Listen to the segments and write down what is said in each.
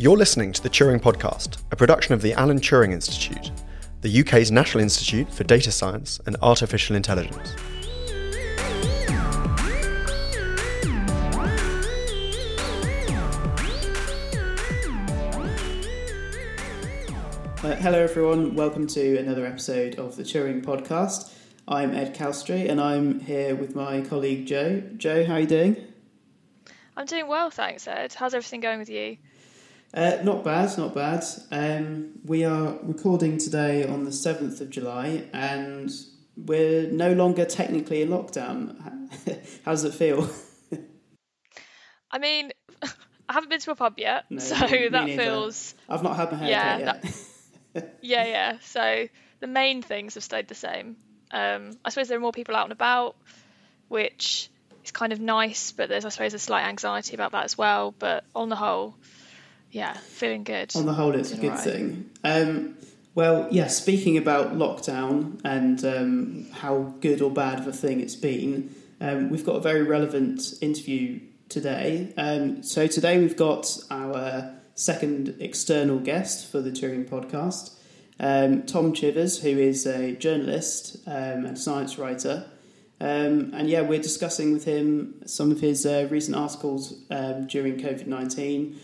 You're listening to the Turing Podcast, a production of the Alan Turing Institute, the UK's National Institute for Data Science and Artificial Intelligence. Uh, hello, everyone. Welcome to another episode of the Turing Podcast. I'm Ed Chalstrey, and I'm here with my colleague Joe. Joe, how are you doing? I'm doing well, thanks, Ed. How's everything going with you? Uh, not bad, not bad. Um, we are recording today on the 7th of July and we're no longer technically in lockdown. How does it feel? I mean, I haven't been to a pub yet, no, so that neither. feels. I've not had my hair yeah, yet. That... yeah, yeah. So the main things have stayed the same. Um, I suppose there are more people out and about, which is kind of nice, but there's, I suppose, a slight anxiety about that as well. But on the whole, yeah, feeling good. On the whole, it's a good right. thing. Um, well, yeah, speaking about lockdown and um, how good or bad of a thing it's been, um, we've got a very relevant interview today. Um, so, today we've got our second external guest for the Turing podcast, um, Tom Chivers, who is a journalist um, and science writer. and yeah, we're discussing with him some of his uh, recent articles during COVID 19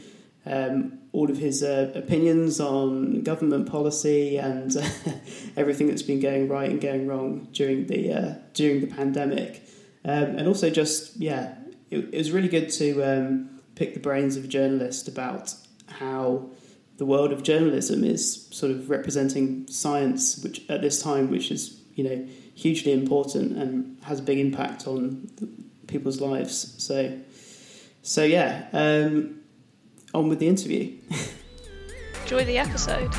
um, all of his uh, opinions on government policy and uh, everything that's been going right and going wrong during the uh, during the pandemic, um, and also just yeah, it, it was really good to um, pick the brains of a journalist about how the world of journalism is sort of representing science, which at this time, which is you know hugely important and has a big impact on people's lives. So, so yeah. Um, on with the interview. Enjoy the episode.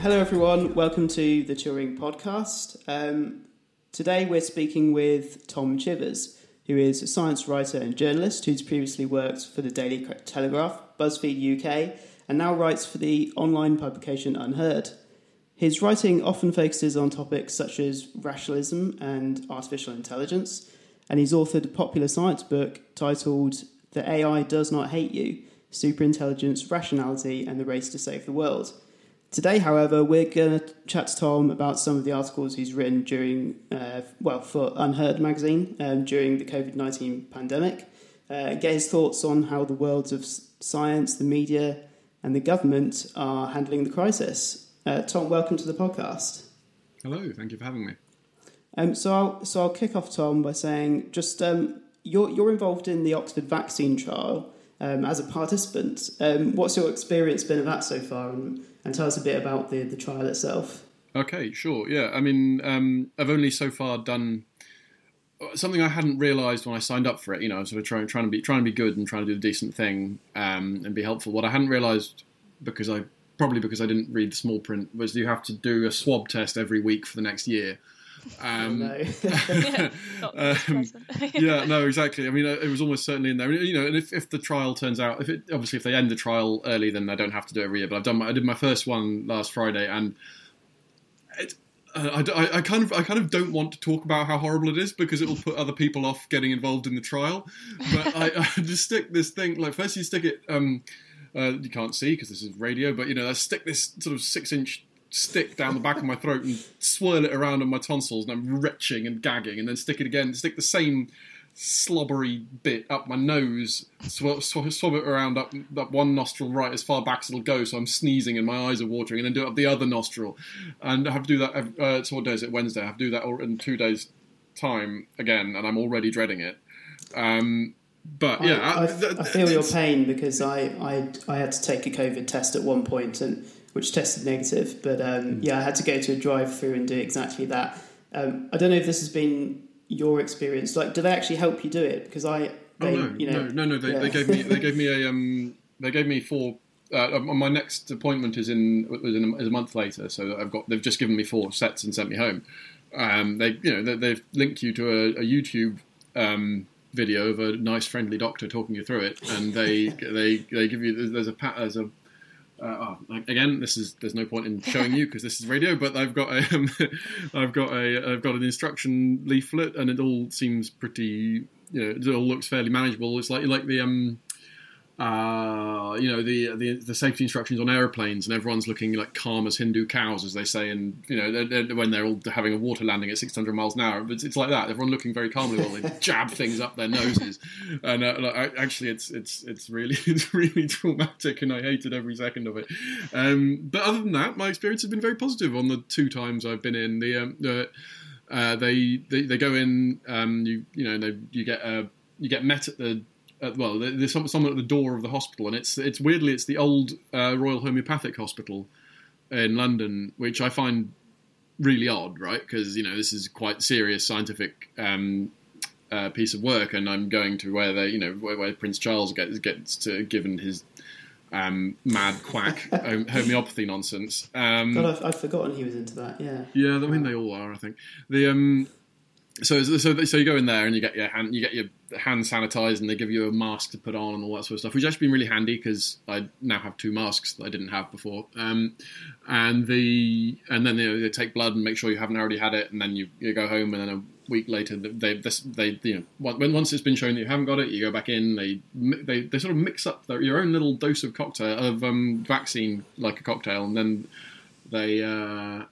Hello, everyone. Welcome to the Turing podcast. Um, today, we're speaking with Tom Chivers, who is a science writer and journalist who's previously worked for the Daily Telegraph, BuzzFeed UK, and now writes for the online publication UnHerd. His writing often focuses on topics such as rationalism and artificial intelligence, and he's authored a popular science book titled The AI Does Not Hate You Superintelligence, Rationality, and the Race to Save the World. Today, however, we're going to chat to Tom about some of the articles he's written during, uh, well, for UnHerd magazine um, during the COVID 19 pandemic, uh, get his thoughts on how the worlds of science, the media, and the government are handling the crisis. Uh, Tom, welcome to the podcast. Hello, thank you for having me. Um, so, I'll, so I'll kick off, Tom, by saying just um, you're you're involved in the Oxford vaccine trial um, as a participant. Um, what's your experience been of that so far, and, and tell us a bit about the the trial itself. Okay, sure. Yeah, I mean, um, I've only so far done something I hadn't realised when I signed up for it. You know, I was sort of trying trying to be trying to be good and trying to do a decent thing um, and be helpful. What I hadn't realised because I probably because I didn't read the small print, was you have to do a swab test every week for the next year. Um, oh, no. um, yeah, no, exactly. I mean, it was almost certainly in there. You know, and if, if the trial turns out, if it obviously if they end the trial early, then I don't have to do it every year. But I've done, my, I did my first one last Friday, and it, uh, I, I, kind of I kind of don't want to talk about how horrible it is because it will put other people off getting involved in the trial. But I, I just stick this thing like first you stick it. Um, uh, you can't see because this is radio, but you know, I stick this sort of six-inch stick down the back of my throat and swirl it around on my tonsils, and I'm retching and gagging, and then stick it again, stick the same slobbery bit up my nose, swab, swab, swab it around up, up one nostril right as far back as it'll go, so I'm sneezing and my eyes are watering, and then do it up the other nostril, and I have to do that. Uh, so what day is it? Wednesday. I have to do that in two days' time again, and I'm already dreading it. Um, but yeah, I, I, I feel your pain because I, I I had to take a COVID test at one point and which tested negative. But um, mm. yeah, I had to go to a drive-through and do exactly that. Um, I don't know if this has been your experience. Like, do they actually help you do it? Because I, oh, they, oh no, you know, no, no, no. They, yeah. they gave me they gave me a um they gave me four. Uh, um, my next appointment is in was in a, is a month later, so I've got they've just given me four sets and sent me home. Um, they you know they, have linked you to a, a YouTube um, video of a nice friendly doctor talking you through it, and they they they give you there's a there's a uh, oh, again, this is there's no point in showing you because this is radio, but I've got a, um, I've got a, I've got an instruction leaflet, and it all seems pretty, you know, it all looks fairly manageable. It's like like the um, uh, you know the, the, the safety instructions on aeroplanes, and everyone's looking like calm as Hindu cows, as they say, and you know they're, they're, when they're all having a water landing at 600 miles an hour. It's, it's like that. Everyone looking very calmly while they jab things up their noses, and uh, like, actually, it's it's it's really it's really traumatic, and I hated every second of it. Um, but other than that, my experience has been very positive on the two times I've been in. The, um, the uh, they, they they go in, um, you you know they, you get uh, you get met at the uh, well, there's someone at the door of the hospital, and it's it's weirdly it's the old uh, Royal Homeopathic Hospital in London, which I find really odd, right? Because you know this is quite serious scientific um, uh, piece of work, and I'm going to where they, you know, where, where Prince Charles gets gets to, given his um, mad quack homeopathy nonsense. Um, God, I've, I've, forgotten he was into that. Yeah, yeah, I mean they all are. I think the um, so so so you go in there and you get your hand you get your hand sanitized and they give you a mask to put on and all that sort of stuff, which actually been really handy because I now have two masks that I didn't have before. Um, and the and then they, they, take blood and make sure you haven't already had it, and then you, you go home and then a week later they they, they you know once it's been shown that you haven't got it, you go back in. They they, they sort of mix up their, your own little dose of cocktail of um, vaccine like a cocktail, and then they. Uh,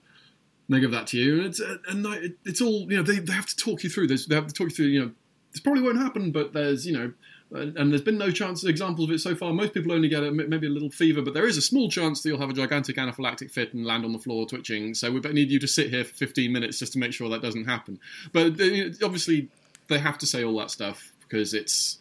they give that to you, and it's uh, and it's all you know. They, they have to talk you through this. They have to talk you through. You know, this probably won't happen, but there's you know, and there's been no chance examples of it so far. Most people only get a, maybe a little fever, but there is a small chance that you'll have a gigantic anaphylactic fit and land on the floor twitching. So we need you to sit here for 15 minutes just to make sure that doesn't happen. But obviously, they have to say all that stuff because it's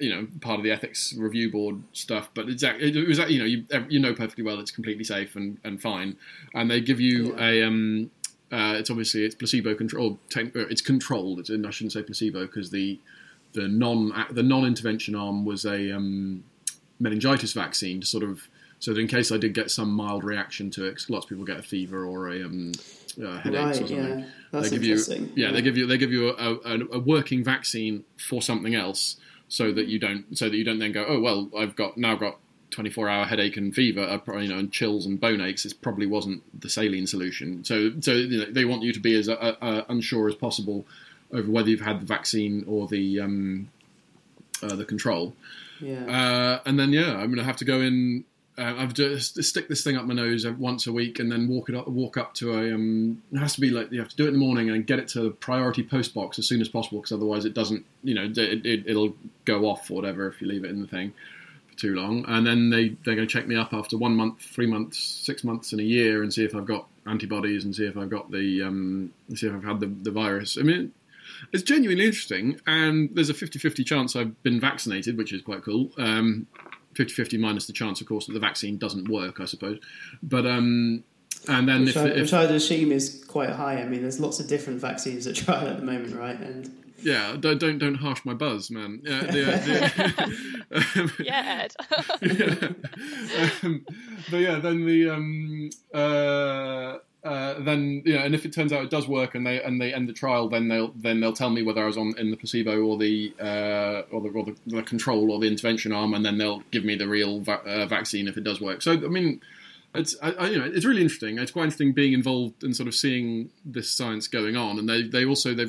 you know part of the ethics review board stuff. But exactly, it was you know you you know perfectly well it's completely safe and, and fine, and they give you yeah. a um, uh, it's obviously it's placebo controlled. Uh, it's controlled. It's, I shouldn't say placebo because the the non the non intervention arm was a um, meningitis vaccine to sort of so that in case I did get some mild reaction to it, because lots of people get a fever or a um, uh, headaches right, or something. Yeah. That's they give you yeah, yeah, they give you they give you a, a, a working vaccine for something else so that you don't so that you don't then go oh well I've got now got 24 hour headache and fever uh, you know and chills and bone aches it probably wasn't the saline solution. So so you know, they want you to be as uh, uh, unsure as possible over whether you've had the vaccine or the um, uh, the control. Yeah. Uh, and then yeah I'm gonna have to go in uh, I've just stick this thing up my nose once a week and then walk it up, walk up to a. Um, it has to be like you have to do it in the morning and get it to the priority post box as soon as possible because otherwise it doesn't. You know, it, it, it'll go off or whatever if you leave it in the thing for too long. And then they they're going to check me up after one month, three months, six months, and a year and see if I've got antibodies and see if I've got the um, see if I've had the, the virus. I mean. It's genuinely interesting, and there's a 50-50 chance I've been vaccinated, which is quite cool. Um, 50-50 minus the chance, of course, that the vaccine doesn't work, I suppose. But um, and then which, if, I, if, which I'd assume is quite high. I mean, there's lots of different vaccines at trial at the moment, right? And yeah, don't don't, don't harsh my buzz, man. Yeah, the, the, um, yeah, Ed. yeah. Um, but yeah, then the um, uh, uh, then you know, and if it turns out it does work and they and they end the trial, then they'll then they'll tell me whether I was on in the placebo or the uh, or, the, or the, the, control or the intervention arm, and then they'll give me the real va- uh, vaccine if it does work. So I mean, it's I, I, you know it's really interesting. It's quite interesting being involved and sort of seeing this science going on, and they they also they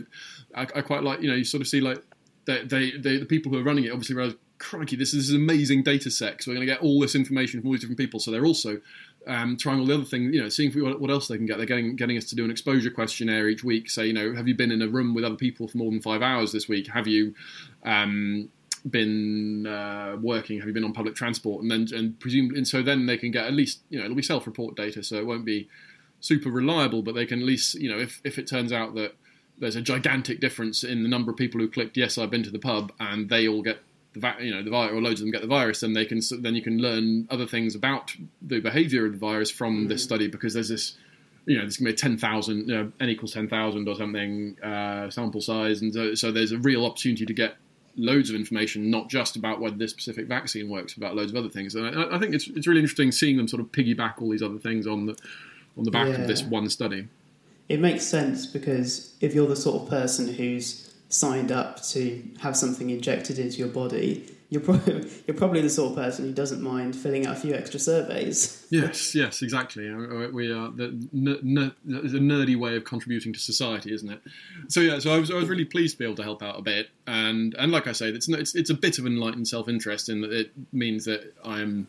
I, I quite like you know you sort of see like they, they, they the people who are running it obviously realize crikey, this is amazing data set. So we're going to get all this information from all these different people. So they're also um, trying all the other things, you know, seeing what, what, else they can get. They're getting getting us to do an exposure questionnaire each week. Say, you know, have you been in a room with other people for more than five hours this week? Have you um, been uh, working? Have you been on public transport? And then and presumably, and so then they can get at least, you know, it'll be self-report data, so it won't be super reliable, but they can at least, you know, if if it turns out that there's a gigantic difference in the number of people who clicked yes, I've been to the pub, and they all get the you know the virus or loads of them get the virus, then they can then you can learn other things about the behaviour of the virus from mm. this study because there's this you know there's going to be ten thousand you know, n equals ten thousand or something uh, sample size, and so, so there's a real opportunity to get loads of information, not just about whether this specific vaccine works, about loads of other things. And I, I think it's it's really interesting seeing them sort of piggyback all these other things on the on the back yeah. of this one study. It makes sense because if you're the sort of person who's signed up to have something injected into your body, you're probably you're probably the sort of person who doesn't mind filling out a few extra surveys. Yes, yes, exactly. Uh, we are the, n- a nerdy way of contributing to society, isn't it? So yeah, so I was I was really pleased to be able to help out a bit, and and like I say, it's it's it's a bit of enlightened self interest in that it means that I'm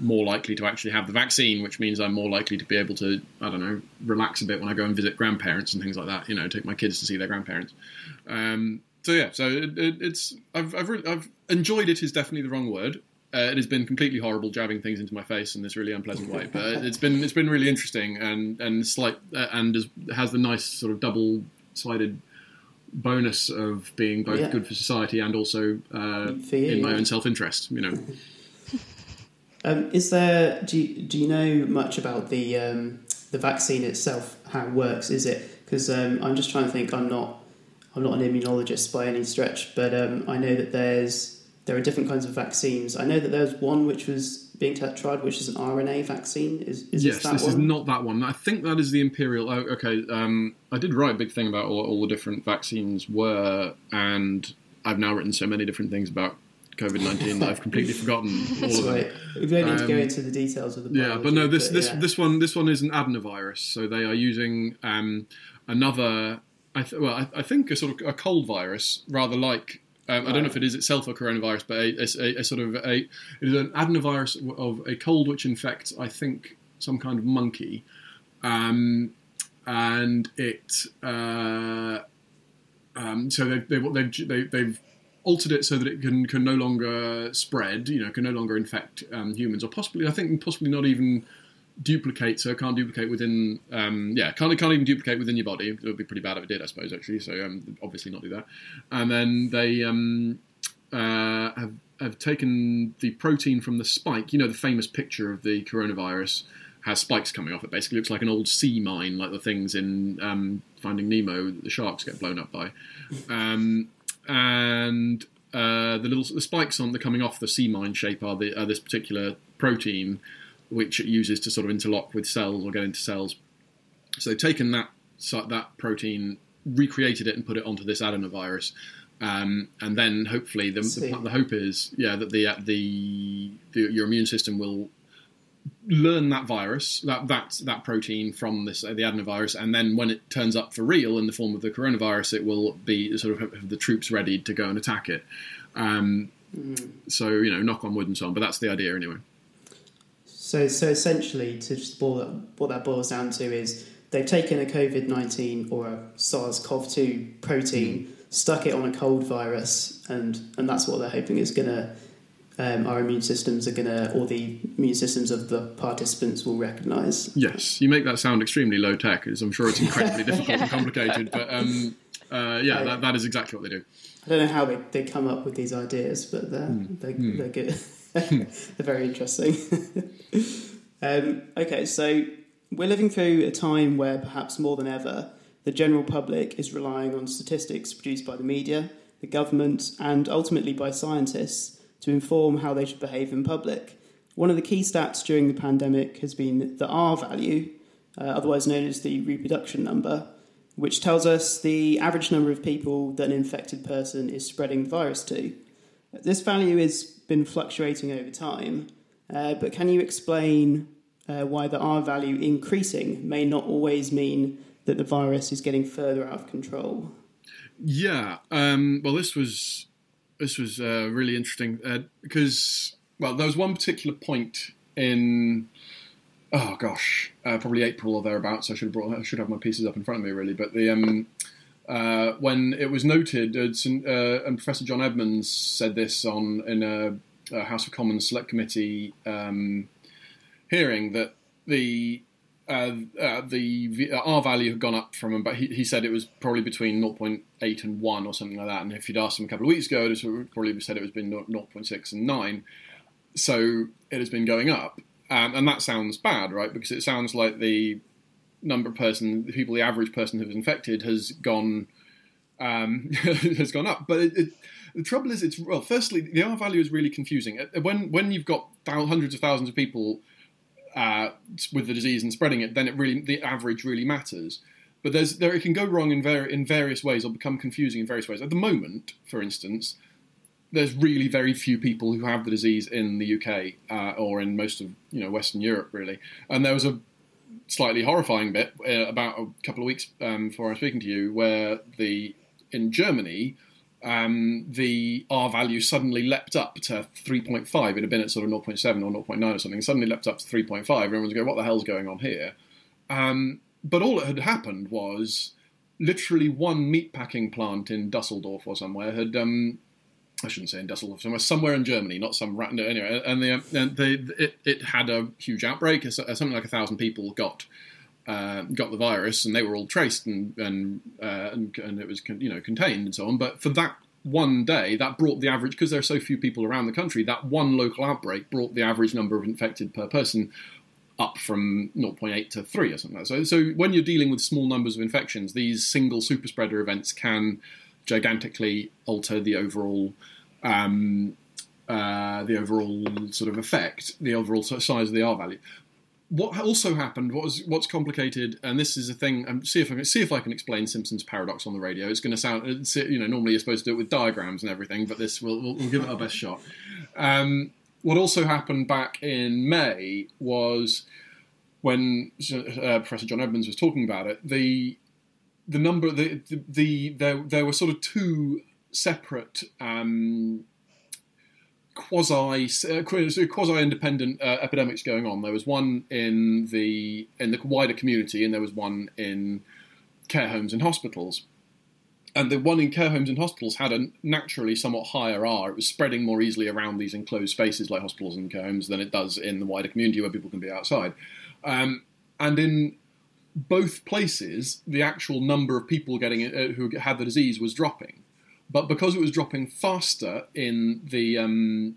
more likely to actually have the vaccine, which means I'm more likely to be able to, I don't know, relax a bit when I go and visit grandparents and things like that. You know, take my kids to see their grandparents. Um, so yeah, so it, it, it's I've I've, really, I've enjoyed it is definitely the wrong word. Uh, it has been completely horrible jabbing things into my face in this really unpleasant way, but it's been it's been really interesting and and slight uh, and has the nice sort of double sided bonus of being both yeah. good for society and also uh, in my own self interest. You know. Um, is there do you, do you know much about the um, the vaccine itself? How it works? Is it because um, I'm just trying to think. I'm not I'm not an immunologist by any stretch, but um, I know that there's there are different kinds of vaccines. I know that there's one which was being tried, which is an RNA vaccine. Is, is yes, this, this is not that one. I think that is the imperial. Oh, okay, um, I did write a big thing about all, all the different vaccines were, and I've now written so many different things about COVID nineteen that I've completely forgotten all That's of right. We don't need um, to go um, into the details of the. Biology, yeah, but no, this but, this yeah. this one this one is an adenovirus. So they are using um, another I th- well, I, I, think a sort of a cold virus, rather like um, I don't know if it is itself a coronavirus, but a, a, a, sort of a it is an adenovirus of a cold which infects, I think, some kind of monkey, um, and it uh, um, so they've, they've, they've, they've altered it so that it can can no longer spread, you know, can no longer infect um, humans, or possibly I think possibly not even duplicate, so it can't duplicate within. Um, yeah, can't can't even duplicate within your body. It would be pretty bad if it did, I suppose. Actually, so um, obviously not do that. And then they um, uh, have have taken the protein from the spike. You know, the famous picture of the coronavirus has spikes coming off. It basically looks like an old sea mine, like the things in um, Finding Nemo that the sharks get blown up by. Um, and uh, the little the spikes on the coming off the sea mine shape are, the, are this particular protein which it uses to sort of interlock with cells or get into cells. So they've taken that that protein, recreated it, and put it onto this adenovirus. Um, and then hopefully the, the, the, hope is yeah that the, the, the your immune system will learn that virus that that that protein from this uh, the adenovirus and then when it turns up for real in the form of the coronavirus it will be sort of have the troops ready to go and attack it um, mm. so you know knock on wood and so on but that's the idea anyway so, so essentially, to just boil, what that boils down to is they've taken a COVID 19 or a SARS CoV 2 protein, mm. stuck it on a cold virus, and, and that's what they're hoping is going to, um, our immune systems are going to, or the immune systems of the participants will recognise. Yes, you make that sound extremely low tech, as I'm sure it's incredibly difficult and complicated, but um, uh, yeah, that, that is exactly what they do. I don't know how they, they come up with these ideas, but they're, mm. they're, mm. they're good. they're very interesting. um, okay, so we're living through a time where perhaps more than ever, the general public is relying on statistics produced by the media, the government, and ultimately by scientists to inform how they should behave in public. One of the key stats during the pandemic has been the R value, uh, otherwise known as the reproduction number, which tells us the average number of people that an infected person is spreading the virus to. This value has been fluctuating over time, uh, but can you explain uh, why the R value increasing may not always mean that the virus is getting further out of control? Yeah, um, well, this was this was uh, really interesting uh, because well, there was one particular point in oh gosh, uh, probably April or thereabouts. I should have brought I should have my pieces up in front of me really, but the um, uh, when it was noted, uh, uh, and Professor John Edmunds said this on in a, a House of Commons Select Committee um, hearing that the uh, uh, the R value had gone up from about. He, he, said it was probably between 0.8 and 1 or something like that. And if you'd asked him a couple of weeks ago, it would probably have said it was been 0.6 and 9. So it has been going up, um, and that sounds bad, right? Because it sounds like the number of person, the people, the average person who was infected has gone um, has gone up. But it, it, the trouble is, it's well. Firstly, the R value is really confusing. Uh, when when you've got hundreds of thousands of people uh, with the disease and spreading it, then it really the average really matters. but there's there it can go wrong in ver- in various ways or become confusing in various ways. At the moment, for instance, there's really very few people who have the disease in the UK uh, or in most of you know Western Europe really. And there was a slightly horrifying bit uh, about a couple of weeks um, before I was speaking to you, where the in Germany um, the R value suddenly leapt up to 3.5. It had been at sort of 0.7 or 0.9 or something. Suddenly leapt up to 3.5. Everyone's going, "What the hell's going on here?" Um, but all that had happened was literally one meatpacking plant in Dusseldorf or somewhere had um, I shouldn't say in Dusseldorf, somewhere, somewhere in Germany, not some rat. No, anyway, and they, and they, it, it had a huge outbreak. Something like a thousand people got uh, got the virus, and they were all traced and and, uh, and, and it was you know contained and so on. But for that one day, that brought the average because there are so few people around the country. That one local outbreak brought the average number of infected per person up from 0.8 to 3 or something like that. So, so when you're dealing with small numbers of infections, these single super spreader events can gigantically alter the overall um, uh, the overall sort of effect, the overall size of the R value. What also happened, what was what's complicated, and this is a thing. Um, see if I can see if I can explain Simpson's paradox on the radio. It's going to sound, you know, normally you're supposed to do it with diagrams and everything, but this we'll, we'll, we'll give it our best shot. Um, what also happened back in May was when uh, Professor John Edmunds was talking about it. The the number the the, the there there were sort of two separate um, quasi uh, quasi independent uh, epidemics going on. There was one in the in the wider community, and there was one in care homes and hospitals. And the one in care homes and hospitals had a naturally somewhat higher R. It was spreading more easily around these enclosed spaces like hospitals and care homes than it does in the wider community where people can be outside. Um, and in both places, the actual number of people getting it, uh, who had the disease was dropping, but because it was dropping faster in the um,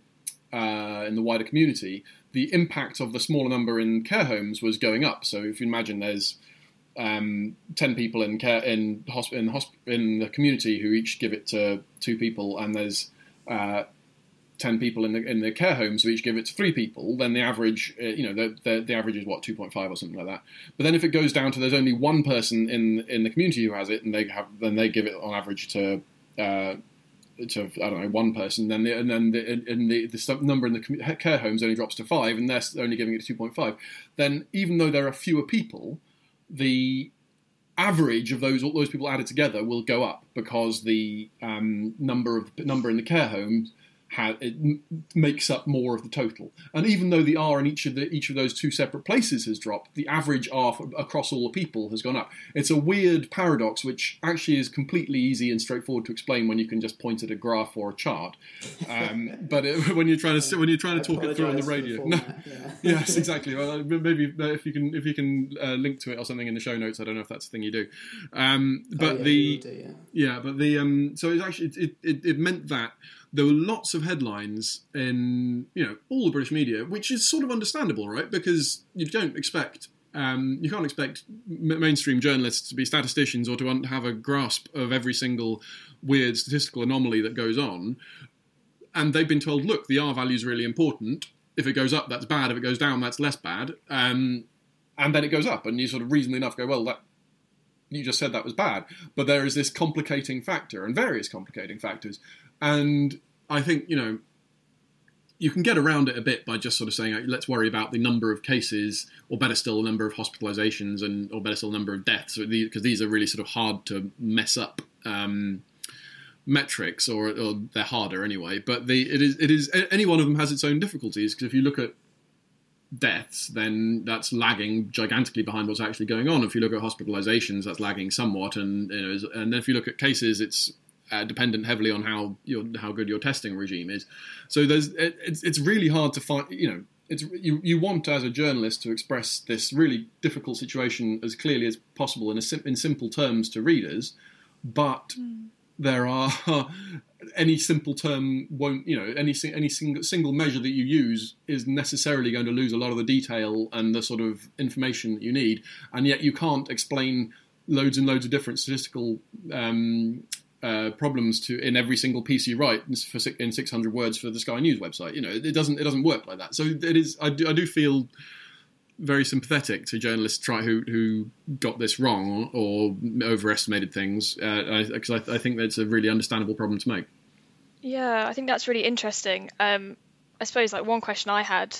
uh, in the wider community, the impact of the smaller number in care homes was going up. So if you imagine there's um, ten people in care in hosp- in, hosp- in the community who each give it to two people, and there's uh, ten people in the in the care homes who each give it to three people, then the average, uh, you know, the, the, the average is what two point five or something like that. But then if it goes down to there's only one person in in the community who has it, and they have then they give it on average to uh, to I don't know one person, then the, and then the, and the, the number in the care homes only drops to five, and they're only giving it two point five. Then even though there are fewer people, the average of those all those people added together will go up because the um, number of number in the care homes it makes up more of the total. And even though the R in each of the each of those two separate places has dropped, the average R for, across all the people has gone up. It's a weird paradox, which actually is completely easy and straightforward to explain when you can just point at a graph or a chart. Um, but it, when you're trying to when you're trying to talk it through on the radio, no, yeah. yes, exactly. Well, maybe uh, if you can if you can uh, link to it or something in the show notes. I don't know if that's the thing you do. Um, but oh, yeah, the do, yeah. yeah. but the um, so it actually it, it, it meant that there were lots of headlines in you know all the British media, which is sort of understandable, right? Because you don't expect um, you can't expect m- mainstream journalists to be statisticians or to un- have a grasp of every single weird statistical anomaly that goes on. And they've been told, look, the R value is really important. If it goes up, that's bad. If it goes down, that's less bad. Um, and then it goes up, and you sort of reasonably enough go, well, that you just said that was bad. But there is this complicating factor and various complicating factors and I think, you know, you can get around it a bit by just sort of saying, let's worry about the number of cases, or better still, the number of hospitalizations, and or better still, the number of deaths, because these are really sort of hard to mess up um, metrics, or, or, they're harder anyway. But the, it is it is any one of them has its own difficulties because if you look at deaths, then that's lagging gigantically behind what's actually going on. If you look at hospitalizations, that's lagging somewhat, and you know, and then if you look at cases, it's uh, dependent heavily on how your how good your testing regime is. So there's it, it's it's really hard to find. You know, it's you you want as a journalist to express this really difficult situation as clearly as possible in a sim- in simple terms to readers, but mm. there are. any simple term won't, you know, any any single single measure that you use is necessarily going to lose a lot of the detail and the sort of information that you need, and yet you can't explain loads and loads of different statistical um, uh, problems to in every single piece you write in, for, in 600 words for the Sky News website. You know, it, doesn't it doesn't work like that. So it is. I do, I do feel very sympathetic to journalists try who who got this wrong or overestimated things because uh, I, I, I, think that's a really understandable problem to make. Yeah, I think that's really interesting. Um, I suppose like one question I had,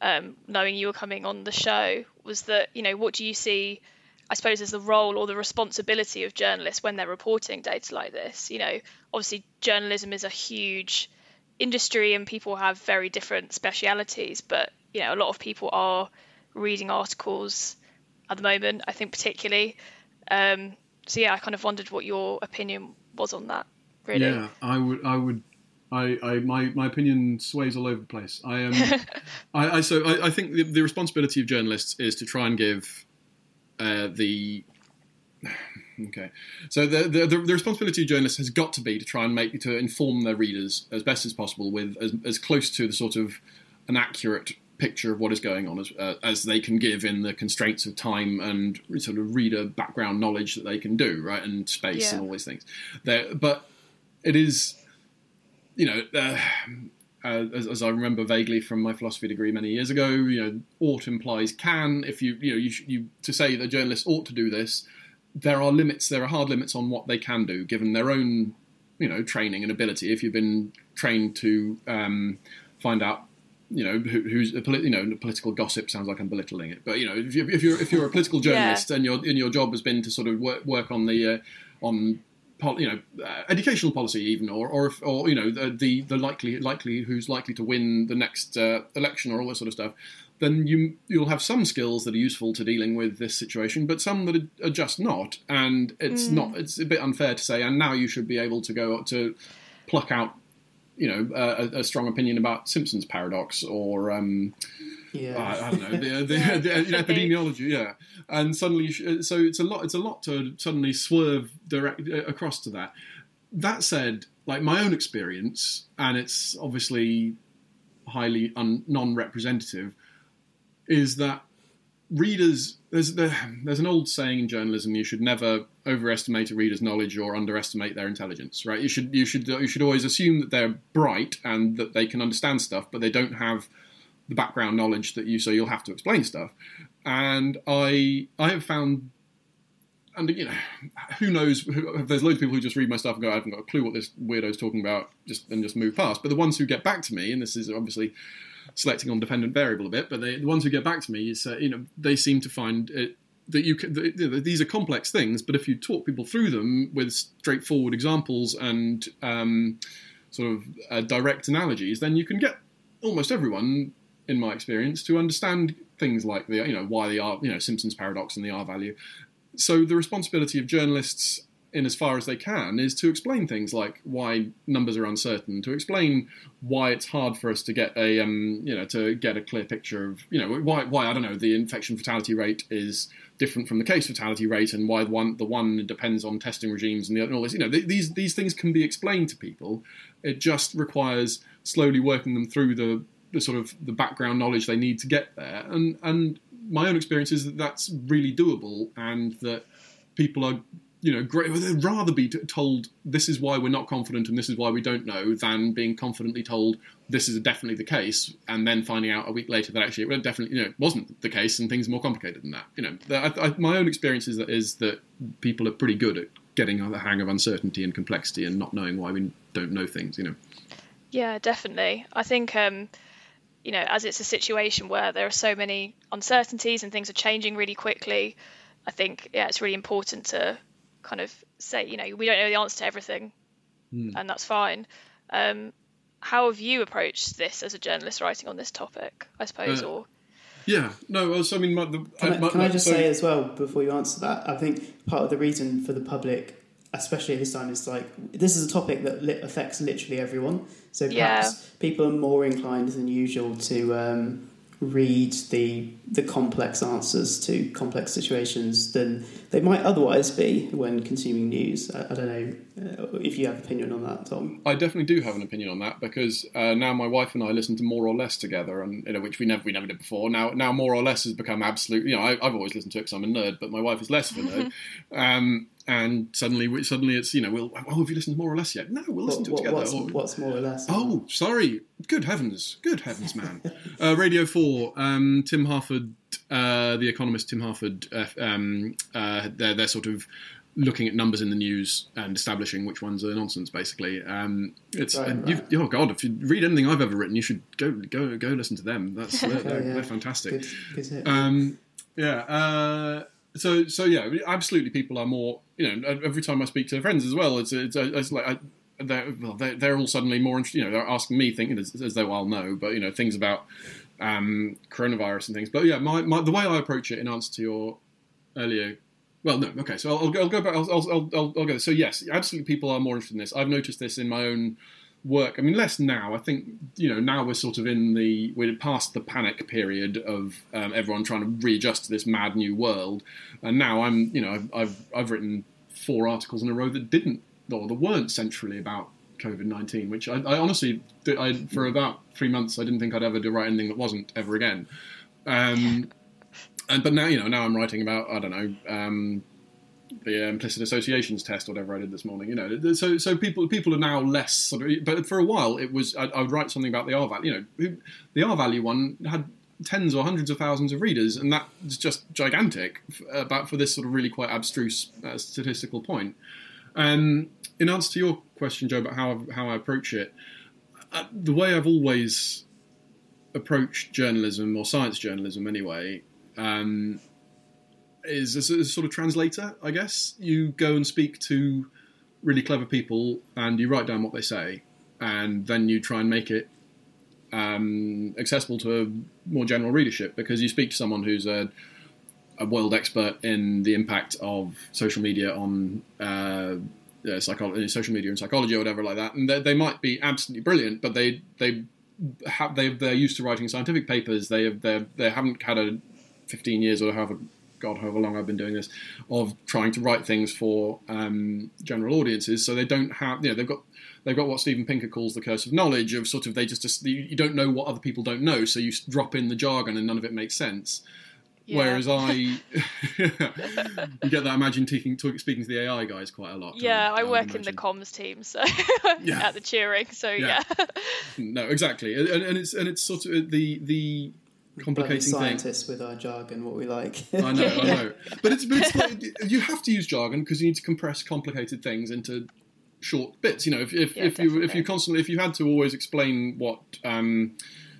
um, knowing you were coming on the show, was that you know what do you see? I suppose as the role or the responsibility of journalists when they're reporting data like this. You know, obviously journalism is a huge industry and people have very different specialities, but you know a lot of people are reading articles at the moment. I think particularly. Um, so yeah, I kind of wondered what your opinion was on that. Really. Yeah, I would. I would. I, I my, my opinion sways all over the place. I am. Um, I, I, so I, I think the, the, responsibility of journalists is to try and give uh, the. Okay, so the, the, the responsibility of journalists has got to be to try and make to inform their readers as best as possible with as, as close to the sort of an accurate picture of what is going on as, uh, as they can give in the constraints of time and sort of reader background knowledge that they can do, right, and space yeah. and all these things. There, but it is, you know, uh, uh, as, as, I remember vaguely from my philosophy degree many years ago, you know, ought implies can. If you, you know, you, you to say that journalists ought to do this, there are limits. There are hard limits on what they can do, given their own, you know, training and ability. If you've been trained to um, find out you know, who, who's a poli- you know, political gossip sounds like I'm belittling it, but you know, if you're if you're, if you're a political journalist yeah. and your and your job has been to sort of work, work on the uh, on you know uh, educational policy even or or, if, or you know the, the, the likely likely who's likely to win the next uh, election or all this sort of stuff then you you'll have some skills that are useful to dealing with this situation but some that are, just not and it's mm. not it's a bit unfair to say and now you should be able to go to pluck out you know a, a strong opinion about Simpson's paradox or um, yeah. Uh, I don't know the, the, the, the epidemiology, yeah. And suddenly, so it's a lot. It's a lot to suddenly swerve direct uh, across to that. That said, like my own experience, and it's obviously highly un, non-representative, is that readers there's there's an old saying in journalism you should never overestimate a reader's knowledge or underestimate their intelligence right you should you should you should always assume that they're bright and that they can understand stuff but they don't have the background knowledge that you so you'll have to explain stuff. And i i have found and you know who knows there's loads of people who just read my stuff and go i haven't got a clue what this weirdo's talking about just and just move past. But the ones who get back to me and this is obviously selecting on dependent variable a bit, but they, the ones who get back to me is, uh, you know, they seem to find it, that you can, that, these are complex things, but if you talk people through them with straightforward examples and um, sort of uh, direct analogies, then you can get almost everyone, in my experience, to understand things like the, you know, why the R, you know, Simpson's paradox and the R value. So the responsibility of journalists in as far as they can is to explain things like why numbers are uncertain, to explain why it's hard for us to get a um, you know to get a clear picture of you know why why I don't know the infection fatality rate is different from the case fatality rate and why the one the one depends on testing regimes and, the, and all this you know these these things can be explained to people. It just requires slowly working them through the the sort of the background knowledge they need to get there and and my own experience is that that's really doable and that people are you know, great, they'd rather be told this is why we're not confident and this is why we don't know than being confidently told this is definitely the case and then finding out a week later that actually it definitely you know wasn't the case and things are more complicated than that. You know, I, I, my own experience is that, is that people are pretty good at getting the hang of uncertainty and complexity and not knowing why we don't know things. You know. Yeah, definitely. I think. Um, you know, as it's a situation where there are so many uncertainties and things are changing really quickly, I think yeah, it's really important to kind of say, you know, we don't know the answer to everything, mm. and that's fine. Um, how have you approached this as a journalist writing on this topic? I suppose, uh, or yeah, no. Well, so, I mean, my, the, can, I, my, can I just so, say as well before you answer that? I think part of the reason for the public, especially this time, it's like this is a topic that li- affects literally everyone. So perhaps yeah. people are more inclined than usual to um, read the the complex answers to complex situations than they might otherwise be when consuming news. I, I don't know uh, if you have an opinion on that, Tom. I definitely do have an opinion on that because uh, now my wife and I listen to more or less together, and you know, which we never we never did before. Now now more or less has become absolute. You know, I, have always listened to it because I'm a nerd, but my wife is less of a nerd. um, and suddenly, suddenly it's you know, we'll oh, have you listened to more or less yet? No, we'll listen what, to it together. What's, what's, more or less? Oh, sorry. Good heavens, good heavens, man. uh, Radio Four. Um, Tim Harford uh, the economist Tim Harford, uh, um, uh, they're, they're sort of looking at numbers in the news and establishing which ones are nonsense. Basically, um, it's Right, and right. oh god, if you read anything I've ever written, you should go go go listen to them. That's they're, they're, yeah. they're fantastic. Good, good. Um, yeah. Uh, so so yeah, absolutely. People are more. You know, every time I speak to friends as well, it's it's, it's like. I, they're, well, they're, they're all suddenly more interested. You know, they're asking me, thinking as, as though I'll know, but you know, things about um, coronavirus and things. But yeah, my, my the way I approach it in answer to your earlier. Well, no, okay. So I'll. I'll go back. I'll, I'll, I'll, I'll go. So yes, absolutely, people are more interested in this. I've noticed this in my own work. I mean, less now. I think you know now we're sort of in the we're past the panic period of um, everyone trying to readjust to this mad new world, and now I'm you know I've I've, I've written four articles in a row that didn't or that weren't centrally about COVID nineteen, which I, I honestly I, for about three months I didn't think I'd ever do write anything that wasn't ever again. Um, and but now you know now I'm writing about I don't know. Um, the uh, implicit associations test, or whatever I did this morning. You know, so so people people are now less sort of. But for a while, it was I, I would write something about the R value. You know, the R value one had tens or hundreds of thousands of readers, and that's just gigantic. About for this sort of really quite abstruse uh, statistical point. Um, in answer to your question, Joe, about how how I approach it, uh, the way I've always approached journalism or science journalism, anyway. Um, is a sort of translator, I guess. You go and speak to really clever people and you write down what they say, and then you try and make it um, accessible to a more general readership because you speak to someone who's a, a world expert in the impact of social media on uh, uh, psychology, social media and psychology or whatever like that, and they, they might be absolutely brilliant, but they they have they they're used to writing scientific papers. They they they haven't had a 15 years or however God, however long I've been doing this, of trying to write things for um, general audiences. So they don't have, you know, they've got they've got what Steven Pinker calls the curse of knowledge, of sort of they just, just you don't know what other people don't know, so you drop in the jargon and none of it makes sense. Yeah. Whereas I, you get that. Imagine taking, talk, speaking to the AI guys quite a lot. Yeah, I would work in the comms team, so Yeah. at the Turing. So Yeah. yeah, No, exactly, and, and it's and it's sort of the the Bloody complicating thing. scientists with our jargon, what we like. I know, I know. But it's, but it's like, you have to use jargon because you need to compress complicated things into short bits. You know, if if, Yeah, if you if you constantly if you had to always explain what um,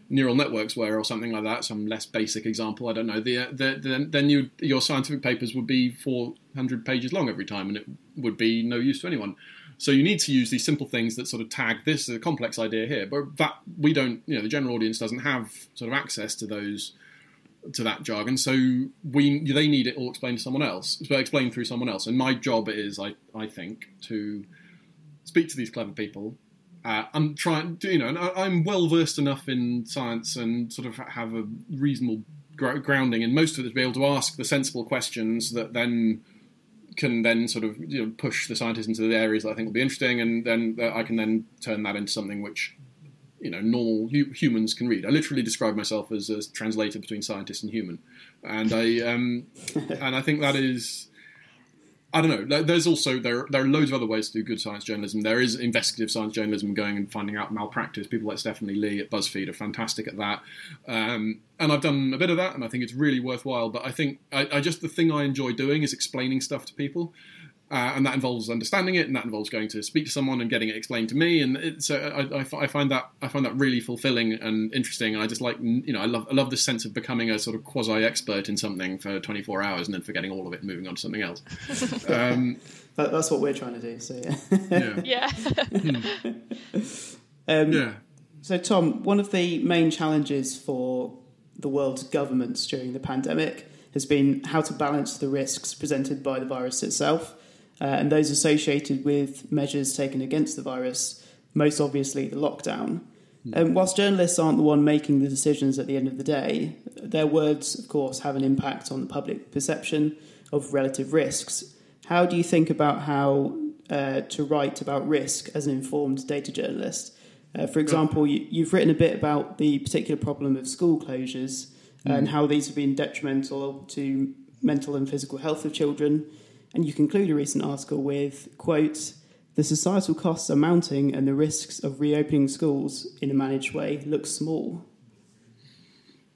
neural networks were or something like that, some less basic example, I don't know. The, uh, the, the then you your scientific papers would be four hundred pages long every time, and it would be no use to anyone. So you need to use these simple things that sort of tag this is a complex idea here, but that we don't. You know, the general audience doesn't have sort of access to those to that jargon. So we they need it all explained to someone else, explained through someone else. And my job is, I I think, to speak to these clever people. Uh, and try and you know, and I, I'm well versed enough in science and sort of have a reasonable grounding in most of it to be able to ask the sensible questions that then can then sort of you know, push the scientists into the areas that I think will be interesting, and then uh, I can then turn that into something which you know normal hu- humans can read. I literally describe myself as a translator between scientist and human, and I um, and I think that is. I don't know. There's also there there are loads of other ways to do good science journalism. There is investigative science journalism, going and finding out malpractice. People like Stephanie Lee at BuzzFeed are fantastic at that, um, and I've done a bit of that, and I think it's really worthwhile. But I think I, I just the thing I enjoy doing is explaining stuff to people, uh, and that involves understanding it, and that involves going to speak to someone and getting it explained to me. And it, so I, I, I find that I find that really fulfilling and interesting. And I just like you know I love I love this sense of becoming a sort of quasi expert in something for 24 hours and then forgetting all of it and moving on to something else. Um, That, that's what we're trying to do. So yeah. yeah, yeah. Um, yeah. So, Tom, one of the main challenges for the world's governments during the pandemic has been how to balance the risks presented by the virus itself uh, and those associated with measures taken against the virus, most obviously the lockdown. Um, whilst journalists aren't the one making the decisions at the end of the day, their words, of course, have an impact on the public perception of relative risks. How do you think about how uh, to write about risk as an informed data journalist? Uh, for example, you, you've written a bit about the particular problem of school closures and how these have been detrimental to mental and physical health of children. And you conclude a recent article with, quote, the societal costs are mounting and the risks of reopening schools in a managed way look small.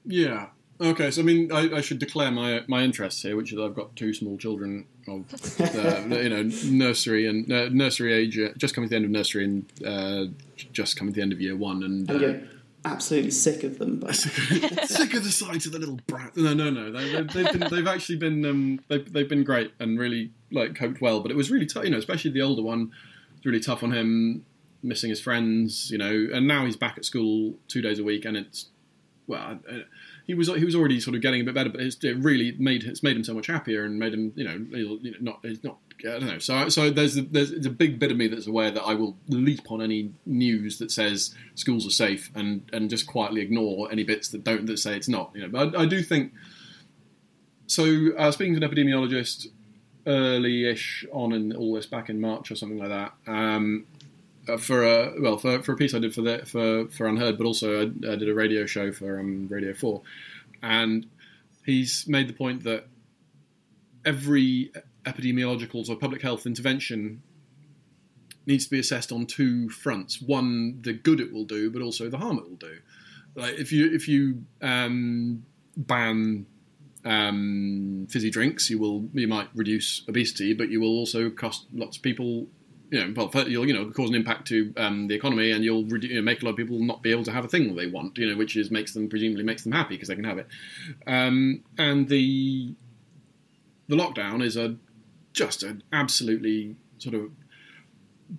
Yeah. Okay, so I mean, I, I, should declare my my interests here, which is I've got two small children of uh, you know nursery and uh, nursery age, uh, just coming to the end of nursery and uh, just coming to the end of year one, and. and absolutely sick of them. Basically, sick of the sight of the little brat. No, no, no. They, have been, they've actually been, um, they've, they've been great and really like coped well. But it was really tough, you know, especially the older one. It's really tough on him, missing his friends, you know. And now he's back at school two days a week, and it's well, he was he was already sort of getting a bit better, but it really made it's made him so much happier and made him you know, you know not he's not I don't know. So so there's there's, there's a big bit of me that's aware that I will leap on any news that says schools are safe and and just quietly ignore any bits that don't that say it's not. You know, but I, I do think. So uh, speaking to an epidemiologist early-ish on in all this back in March or something like that. Um, uh, for a well for, for a piece I did for the, for for UnHerd, but also I, I did a radio show for um, Radio Four, and he's made the point that every epidemiological or public health intervention needs to be assessed on two fronts: one, the good it will do, but also the harm it will do. Like if you if you um, ban um, fizzy drinks, you will you might reduce obesity, but you will also cost lots of people you know, well, you'll you know cause an impact to um, the economy, and you'll you know, make a lot of people not be able to have a thing they want, you know, which is makes them presumably makes them happy because they can have it. Um, and the the lockdown is a just an absolutely sort of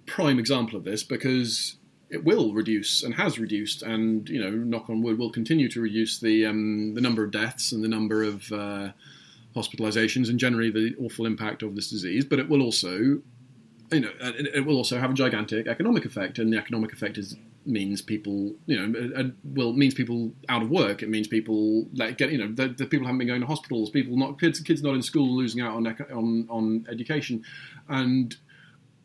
prime example of this because it will reduce and has reduced, and you know, knock on wood, will continue to reduce the um, the number of deaths and the number of uh, hospitalizations and generally the awful impact of this disease. But it will also you know, it, will also have a gigantic economic effect, and the economic effect is means people, you know, uh, well, means people out of work. It means people like get, you know, the, the, people haven't been going to hospitals, people not kids, kids not in school, losing out on on on education, and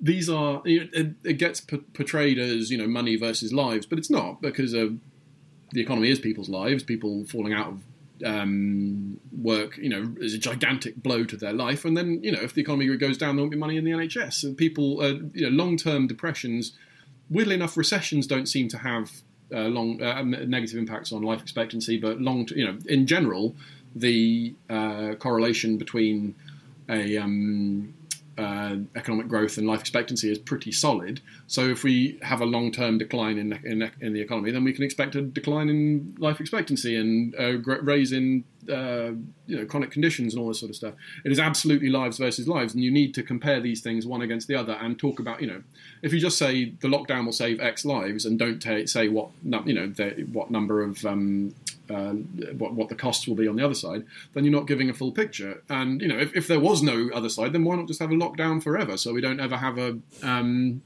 these are it, it, gets p- portrayed as you know money versus lives, but it's not because the economy is people's lives, people falling out of um, work, you know, is a gigantic blow to their life. And then, you know, if the economy goes down, there won't be money in the NHS. And people, uh, you know, long-term depressions, weirdly enough, recessions don't seem to have uh, long uh, negative impacts on life expectancy, but long, you know, in general, the uh, correlation between a um, uh, economic growth and life expectancy is pretty solid. So if we have a long-term decline in, in, in the economy, then we can expect a decline in life expectancy and a raise in uh, you know chronic conditions and all this sort of stuff. It is absolutely lives versus lives, and you need to compare these things one against the other and talk about you know if you just say the lockdown will save X lives and don't t- say what you know the, what number of um, uh, what, what the costs will be on the other side, then you're not giving a full picture. And you know, if, if there was no other side, then why not just have a lockdown forever, so we don't ever have a um,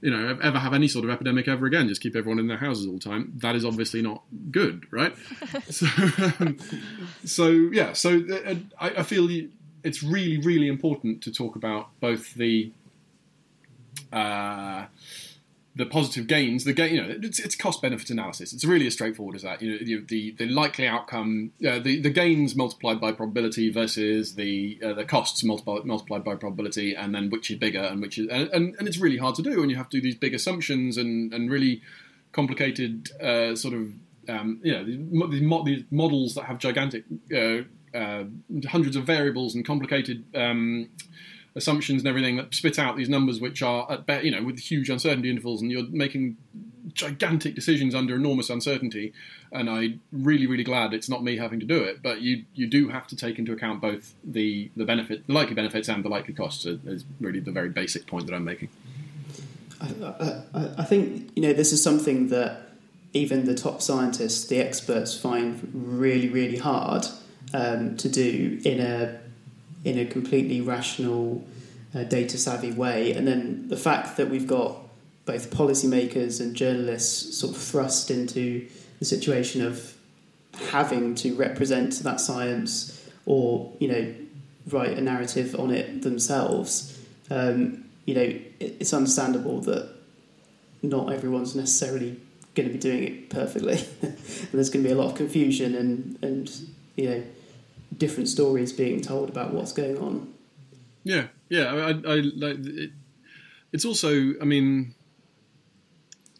you know ever have any sort of epidemic ever again? Just keep everyone in their houses all the time. That is obviously not good, right? so, um, so yeah, so uh, I, I feel it's really really important to talk about both the uh, the positive gains, the gain, you know, it's, it's cost benefit analysis. It's really as straightforward as that. You know, the the likely outcome, uh, the the gains multiplied by probability versus the uh, the costs multiplied multiplied by probability, and then which is bigger and which is and, and, and it's really hard to do, and you have to do these big assumptions and and really complicated uh, sort of um, you know these, models that have gigantic uh, uh, hundreds of variables and complicated. Um, assumptions and everything that spit out these numbers, which are at be- you know with huge uncertainty intervals, and you're making gigantic decisions under enormous uncertainty. And I'm really, really glad it's not me having to do it. But you you do have to take into account both the the benefit, the likely benefits, and the likely costs. Is really the very basic point that I'm making. I, I, I think you know this is something that even the top scientists, the experts, find really, really hard um, to do in a in a completely rational, uh, data savvy way. And then the fact that we've got both policymakers and journalists sort of thrust into the situation of having to represent that science or, you know, write a narrative on it themselves, um, you know, it, it's understandable that not everyone's necessarily going to be doing it perfectly. and there's going to be a lot of confusion and, and you know, different stories being told about what's going on. Yeah, yeah. I, I, like it, it's also, I mean,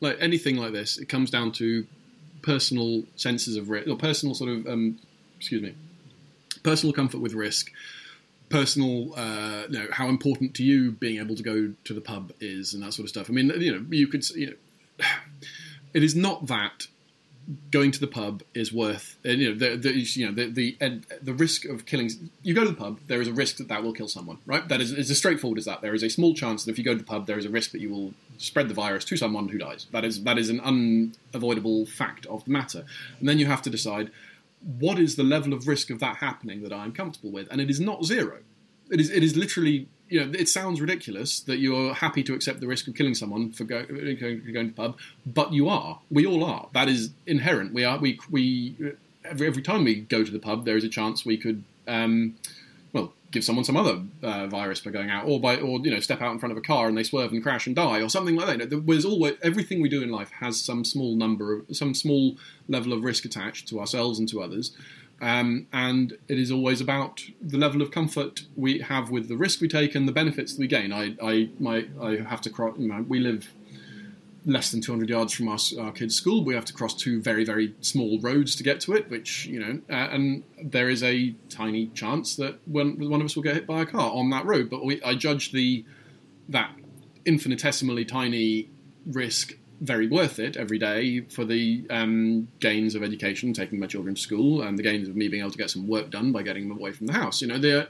like anything like this, it comes down to personal senses of risk or personal sort of um, excuse me, personal comfort with risk, personal, uh, you know, how important to you being able to go to the pub is, and that sort of stuff. I mean, you know, you could, you know, it is not that going to the pub is worth uh, you know the, the you know the the, the risk of killing you go to the pub there is a risk that that will kill someone right? That is as straightforward as that. There is a small chance that if you go to the pub there is a risk that you will spread the virus to someone who dies. That is that is an unavoidable fact of the matter. And then you have to decide what is the level of risk of that happening that I'm comfortable with. And it is not zero. It is it is literally you know, it sounds ridiculous that you're happy to accept the risk of killing someone for go, going, to the pub, but you are. We all are. That is inherent. We are. We we every every time we go to the pub, there is a chance we could, um, well, give someone some other uh, virus by going out, or by or you know, step out in front of a car and they swerve and crash and die, or something like that. There's always everything we do in life has some small number of some small level of risk attached to ourselves and to others. Um, and it is always about the level of comfort we have with the risk we take and the benefits that we gain. I, I, my, I have to cross. You know, we live less than 200 yards from our, our, kids' school. We have to cross two very, very small roads to get to it, which, you know, uh, and there is a tiny chance that one, one of us will get hit by a car on that road. But we, I judge the that infinitesimally tiny risk very worth it every day for the um, gains of education, taking my children to school, and the gains of me being able to get some work done by getting them away from the house. You know,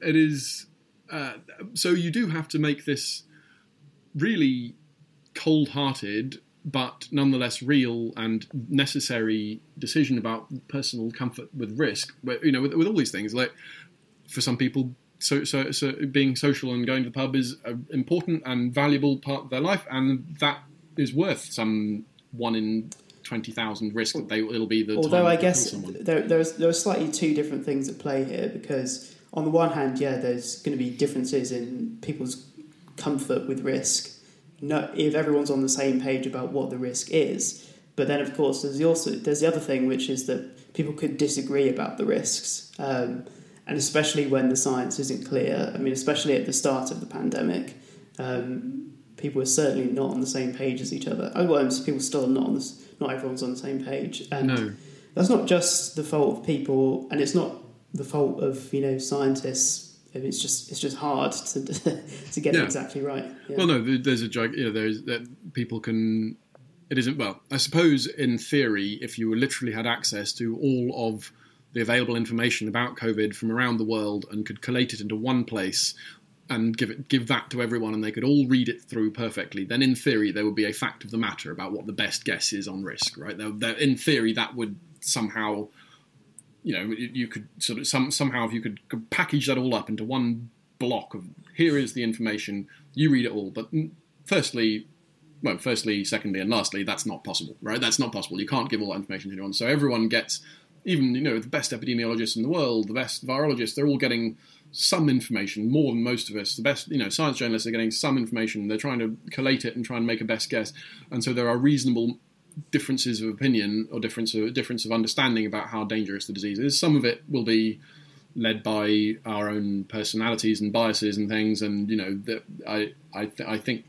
it is. Uh, so you do have to make this really cold-hearted, but nonetheless real and necessary decision about personal comfort with risk. But you know, with, with all these things, like for some people, so, so, so being social and going to the pub is an important and valuable part of their life, and that is worth some one in twenty thousand risk that they it'll be the. Although I guess there there's there are slightly two different things at play here because on the one hand, yeah, there's going to be differences in people's comfort with risk. No, if everyone's on the same page about what the risk is, but then of course there's the also there's the other thing which is that people could disagree about the risks, um, and especially when the science isn't clear. I mean, especially at the start of the pandemic. Um, people are certainly not on the same page as each other. Oh, well, people still are not on this. Not everyone's on the same page, and no. that's not just the fault of people, and it's not the fault of you know scientists. It's just it's just hard to to get yeah. it exactly right. Yeah. Well, no, there's a joke. You know, there's that people can. It isn't well. I suppose in theory, if you literally had access to all of the available information about COVID from around the world and could collate it into one place, and give it give that to everyone and they could all read it through perfectly, then in theory there would be a fact of the matter about what the best guess is on risk, right? There, there, in theory, that would somehow, you know, you could sort of some somehow if you could, could package that all up into one block of here is the information, you read it all. But mm, firstly, well, firstly, secondly, and lastly, that's not possible, right? That's not possible. You can't give all that information to anyone. So everyone gets, even you know, the best epidemiologists in the world, the best virologists, they're all getting some information, more than most of us. The best, you know, science journalists are getting some information. They're trying to collate it and try and make a best guess. And so there are reasonable differences of opinion or difference of difference of understanding about how dangerous the disease is. Some of it will be led by our own personalities and biases and things. And you know, I I th- I think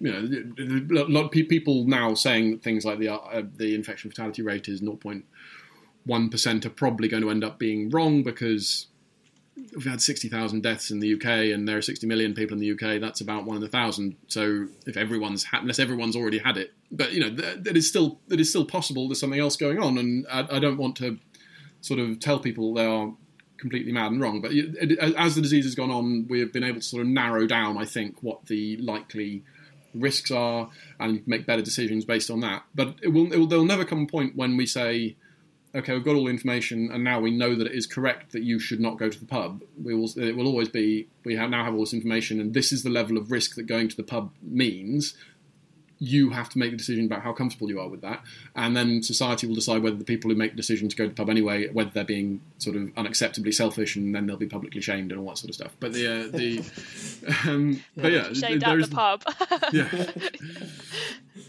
you know a lot of people now saying that things like the uh, the infection fatality rate is 0.1 percent are probably going to end up being wrong because we've had 60,000 deaths in the UK and there are 60 million people in the UK, that's about one in a thousand. So if everyone's had, unless everyone's already had it, but you know, that is still, it is still possible there's something else going on. And I, I, don't want to sort of tell people they are completely mad and wrong. But it, as the disease has gone on, we have been able to sort of narrow down, I think, what the likely risks are and make better decisions based on that. But it will, it will there'll never come a point when we say, okay, we've got all the information, and now we know that it is correct that you should not go to the pub. We will, it will always be, we have, now have all this information, and this is the level of risk that going to the pub means. You have to make the decision about how comfortable you are with that, and then society will decide whether the people who make the decision to go to the pub anyway, whether they're being sort of unacceptably selfish, and then they'll be publicly shamed and all that sort of stuff. But the, uh, the, um, but yeah, shamed at the pub. yeah,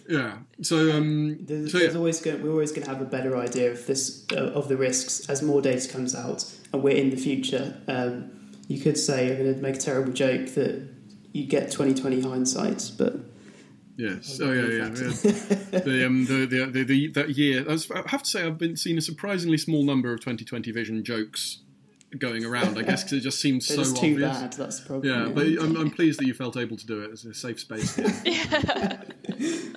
yeah. So, um, there's, so there's always going, we're always going to have a better idea of this uh, of the risks as more data comes out, and we're in the future. Um, you could say I'm going to make a terrible joke that you get 2020 hindsight, but Yes. Oh yeah, yeah. yeah. the, um, the, the, the, the, that year, I, was, I have to say, I've been seeing a surprisingly small number of 2020 Vision jokes going around. I guess because it just seems so it's too bad. That's the problem. Yeah, but I'm, I'm pleased that you felt able to do it. It's a safe space here.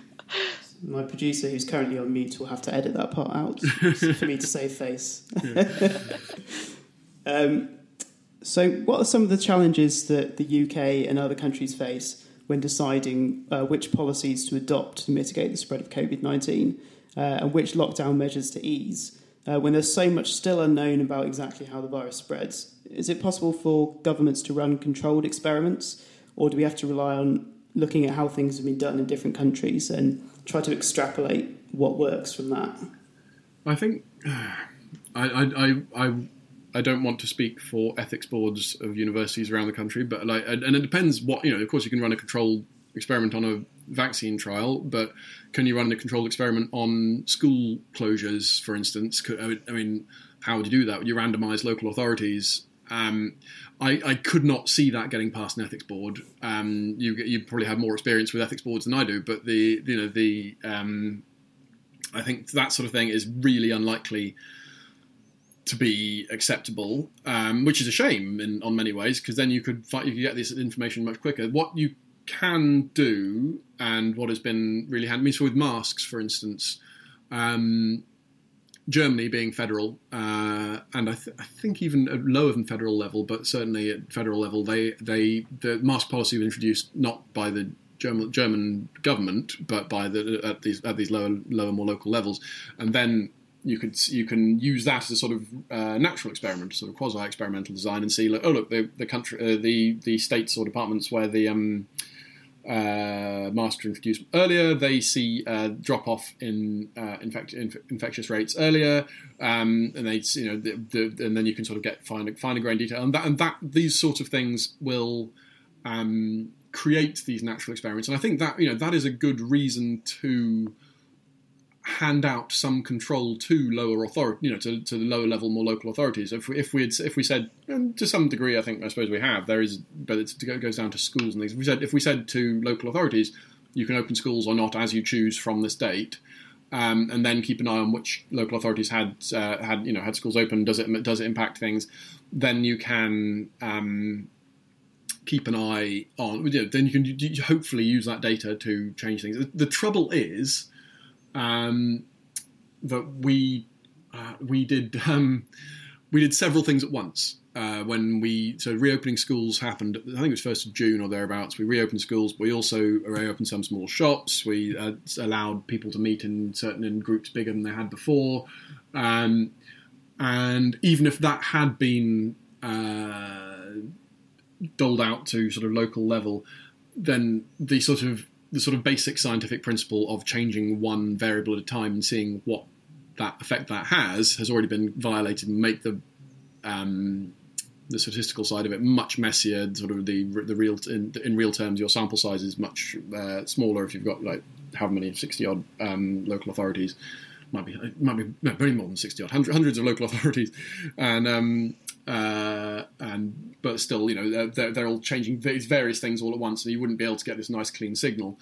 My producer, who's currently on mute, will have to edit that part out for me to save face. um, so, what are some of the challenges that the UK and other countries face when deciding uh, which policies to adopt to mitigate the spread of COVID 19 uh, and which lockdown measures to ease? Uh, when there's so much still unknown about exactly how the virus spreads, is it possible for governments to run controlled experiments, or do we have to rely on looking at how things have been done in different countries and try to extrapolate what works from that? I think I, I, I, I don't want to speak for ethics boards of universities around the country, but like, and it depends what you know. Of course, you can run a controlled experiment on a vaccine trial, but can you run a controlled experiment on school closures, for instance? I mean, how would you do that? Would you randomise local authorities? Um, I, I, could not see that getting past an ethics board. Um, you you probably have more experience with ethics boards than I do, but the you know the um, I think that sort of thing is really unlikely to be acceptable, um, which is a shame in on many ways because then you could fight, you could get this information much quicker. What you can do, and what has been really handy, so with masks, for instance. Um, Germany being federal, uh, and I, th- I, think even lower than federal level, but certainly at federal level, they they the mask policy was introduced not by the German German government, but by the at these at these lower lower more local levels, and then you could you can use that as a sort of uh, natural experiment, sort of quasi experimental design, and see like oh look the the country uh, the the states or departments where the um, uh, master introduced earlier. They see uh, drop off in, uh, infect, inf- infectious rates earlier, um, and they you know the, the, and then you can sort of get finer finer grain detail, and that and that these sorts of things will um, create these natural experiments, and I think that you know that is a good reason to hand out some control to lower authority, you know, to, to the lower level, more local authorities. If we, if we had, if we said, to some degree, I think I suppose we have. There is, but it goes down to schools and things. If we said, if we said to local authorities, you can open schools or not as you choose from this date, um, and then keep an eye on which local authorities had uh, had you know had schools open. Does it does it impact things? Then you can. Um, keep an eye on. You know, then you can hopefully use that data to change things. The, the trouble is, um, that we uh, we did um, we did several things at once. Uh, when we so reopening schools happened, I think it was first of June or thereabouts. We reopened schools, but we also reopened some small shops. We uh, allowed people to meet in certain in groups bigger than they had before, um, and even if that had been uh, doled out to sort of local level, then the sort of the sort of basic scientific principle of changing one variable at a time and seeing what that effect that has has already been violated and make the um, the statistical side of it much messier. Sort of the the real in, in real terms, your sample size is much uh, smaller if you've got like how many sixty odd um, local authorities. Might be might be no, very more than sixty odd hundreds of local authorities, and um, uh, and but still, you know, they're, they're all changing these various things all at once, and you wouldn't be able to get this nice clean signal.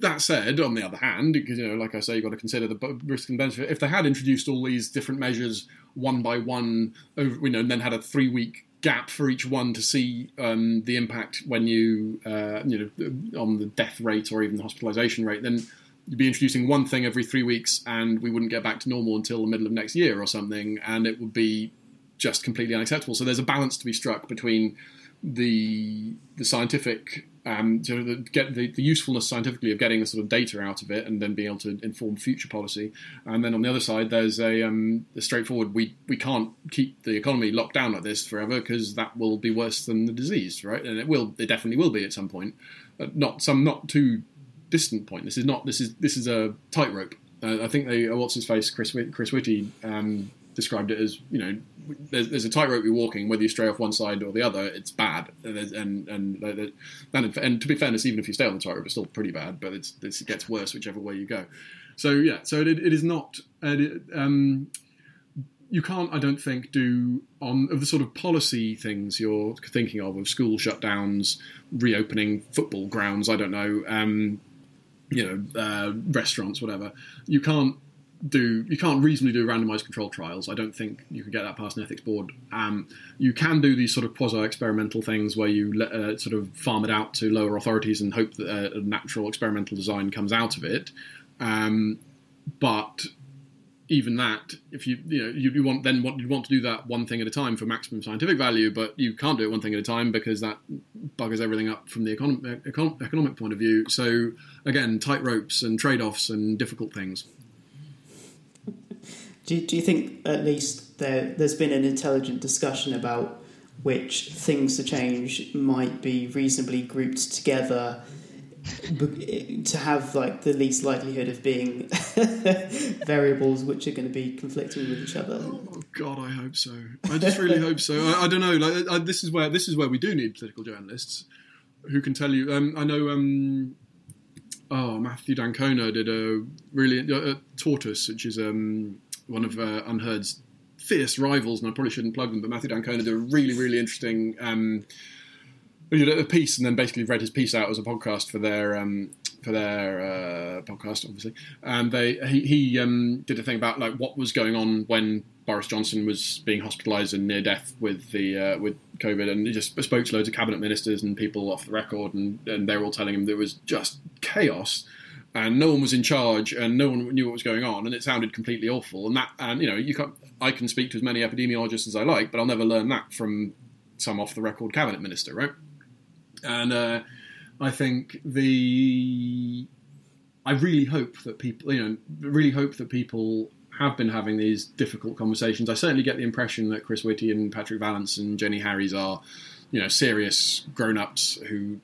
That said, on the other hand, because you know, like I say, you've got to consider the risk and benefit. If they had introduced all these different measures one by one, over, you know, and then had a three-week gap for each one to see um, the impact when you, uh, you know, on the death rate or even the hospitalisation rate, then you'd be introducing one thing every three weeks, and we wouldn't get back to normal until the middle of next year or something, and it would be just completely unacceptable. So there's a balance to be struck between the the scientific um, to the, get the, the, usefulness scientifically of getting the sort of data out of it and then being able to inform future policy. And then on the other side, there's a, um, a straightforward we we can't keep the economy locked down like this forever because that will be worse than the disease, right? And it will, it definitely will be at some point, not some not too distant point. This is not this is this is a tightrope. Uh, I think they, uh, what's his face, Chris Chris Whitty. Um, described it as you know there's, there's, a tightrope you're walking whether you stray off one side or the other it's bad and and and, and, to be fairness even if you stay on the tightrope it's still pretty bad but it's, it's, it gets worse whichever way you go so yeah so it, it is not uh, um, you can't, I don't think, do on of the sort of policy things you're thinking of, of school shutdowns, reopening football grounds. I don't know, um, you know, uh, restaurants, whatever. You can't do you can't reasonably do randomized control trials. I don't think you can get that past an ethics board. Um, you can do these sort of quasi experimental things where you uh, sort of farm it out to lower authorities and hope that uh, a natural experimental design comes out of it. Um, but even that, if you you know you, you want then what you want to do that one thing at a time for maximum scientific value, but you can't do it one thing at a time because that buggers everything up from the econ- econ- economic point of view. So again, tight ropes and trade offs and difficult things. Do you, do you think at least there there's been an intelligent discussion about which things to change might be reasonably grouped together to have like the least likelihood of being variables which are going to be conflicting with each other. Oh God, I hope so. I just really hope so. I, I, don't know. Like I, this is where this is where we do need political journalists who can tell you. Um, I know. Um, oh, Matthew d'Ancona did a really uh, tortoise, which is um, one of uh, UnHerd's fierce rivals, and I probably shouldn't plug them, but Matthew d'Ancona did a really, really interesting um, a piece, and then basically read his piece out as a podcast for their um, for their uh, podcast, obviously. And they he, he um, did a thing about like what was going on when Boris Johnson was being hospitalised and near death with the uh, with COVID, and he just spoke to loads of cabinet ministers and people off the record, and, and they were all telling him there was just chaos and no one was in charge and no one knew what was going on and it sounded completely awful. And that and you know you can I can speak to as many epidemiologists as I like but I'll never learn that from some off the record cabinet minister right? And uh, I think the I really hope that people you know really hope that people have been having these difficult conversations. I certainly get the impression that Chris Whitty and Patrick Vallance and Jenny Harries are you know serious grown-ups who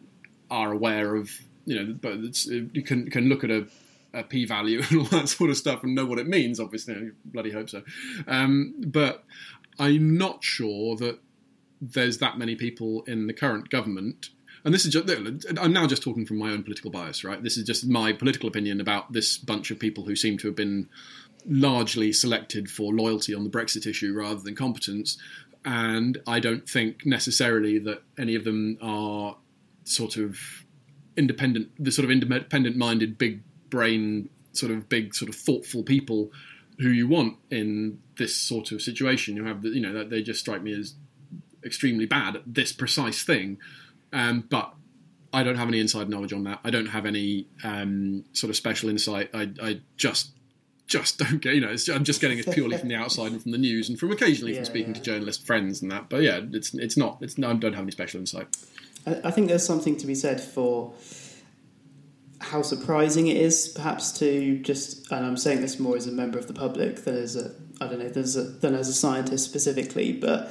are aware of you know, but you can can look at a, a p value and all that sort of stuff and know what it means. Obviously, I bloody hope so. Um, but I'm not sure that there's that many people in the current government. And this is just, I'm now just talking from my own political bias, right? This is just my political opinion about this bunch of people who seem to have been largely selected for loyalty on the Brexit issue rather than competence. And I don't think necessarily that any of them are sort of independent, the sort of independent-minded, big brain, sort of big, sort of thoughtful people who you want in this sort of situation. You have, the, you know, they just strike me as extremely bad at this precise thing. Um, but I don't have any inside knowledge on that. I don't have any um, sort of special insight. I, I just just don't get you know I'm just getting it purely from the outside and from the news and from occasionally yeah, from speaking yeah. to journalist friends and that but yeah it's it's not it's I don't have any special insight I think there's something to be said for how surprising it is, perhaps to just, and I'm saying this more as a member of the public than as a, I don't know, than as a scientist specifically, but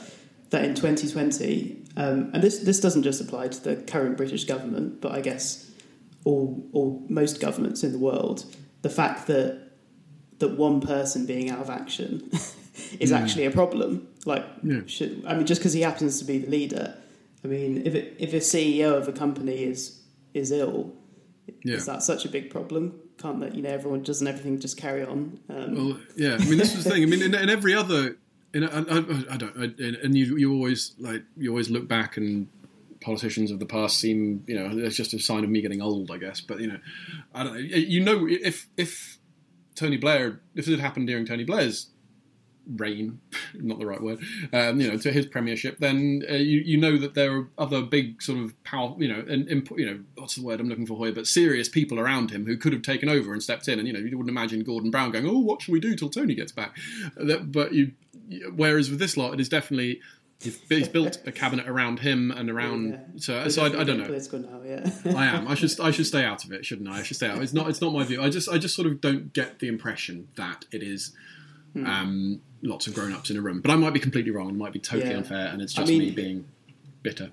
that in 2020, um, and this this doesn't just apply to the current British government, but I guess all all most governments in the world, the fact that that one person being out of action is mm. actually a problem. Like, yeah. should, I mean, just because he happens to be the leader I mean, if it, if a CEO of a company is is ill, yeah. is that such a big problem? Can't that you know everyone doesn't everything just carry on? Um, well, yeah. I mean, this is the thing. I mean, in, in every other, in, I, I, I don't, and you you always like you always look back and politicians of the past seem, you know, it's just a sign of me getting old, I guess. But you know, I don't know. You know, if if Tony Blair, if it had happened during Tony Blair's reign, not the right word, um, you know, to his premiership, then uh, you you know that there are other big sort of power, you know, and, you know, what's the word I'm looking for here, but serious people around him who could have taken over and stepped in, and you know, you wouldn't imagine Gordon Brown going, oh, what shall we do till Tony gets back? That, but you, whereas with this lot, it is definitely. He's built a cabinet around him and around. Yeah. So, so I, I, don't know. Now, yeah. I am. I should. I should stay out of it, shouldn't I? I should stay out. It's not. It's not my view. I just. I just sort of don't get the impression that it is Hmm. Um, lots of grown ups in a room. But I might be completely wrong. It might be totally yeah. unfair, and it's just I mean, me being bitter.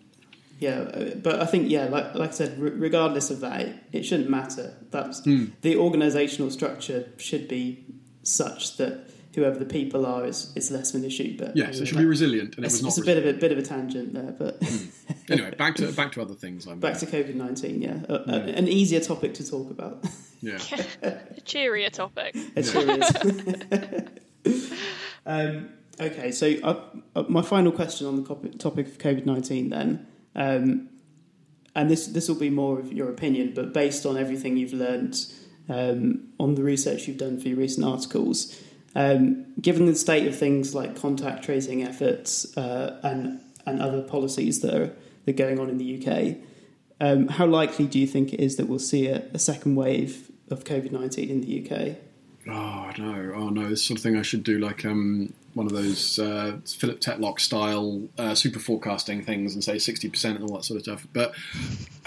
Yeah, uh, but I think yeah, like like I said, regardless of that, it, it shouldn't matter. That's mm. the organisational structure should be such that whoever the people are is, is less of an issue. But yes, it should be resilient, and it was not. It's a bit of a bit of a tangent there, but mm. anyway, back to back to other things. I'm back to COVID nineteen. Yeah, uh, mm. an easier topic to talk about. Yeah, a cheerier topic. A cheerier. um, Okay, so uh, uh, my final question on the topic of COVID nineteen then, um, and this this will be more of your opinion, but based on everything you've learned um, on the research you've done for your recent articles, um, given the state of things like contact tracing efforts uh, and and other policies that are that are going on in the UK, um, how likely do you think it is that we'll see a, a second wave of COVID nineteen in the UK? Oh no! Oh no! This sort of thing I should do, like um, one of those uh, Philip Tetlock style uh, super forecasting things, and say sixty percent and all that sort of stuff. But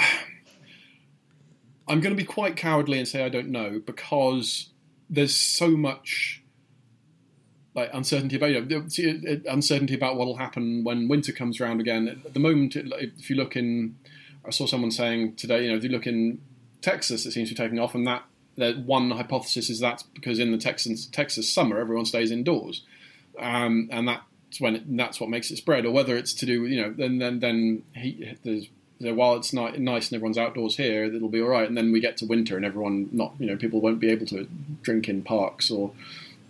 I'm going to be quite cowardly and say I don't know because there's so much like uncertainty about you know, uncertainty about what will happen when winter comes around again. At the moment, if you look in, I saw someone saying today, you know, if you look in Texas, it seems to be taking off, and that that one hypothesis is that's because in the Texas Texas summer everyone stays indoors, um, and that's when it, that's what makes it spread. Or whether it's to do with you know then then then he, there's so while it's nice and everyone's outdoors here, it'll be all right. And then we get to winter and everyone not you know people won't be able to drink in parks or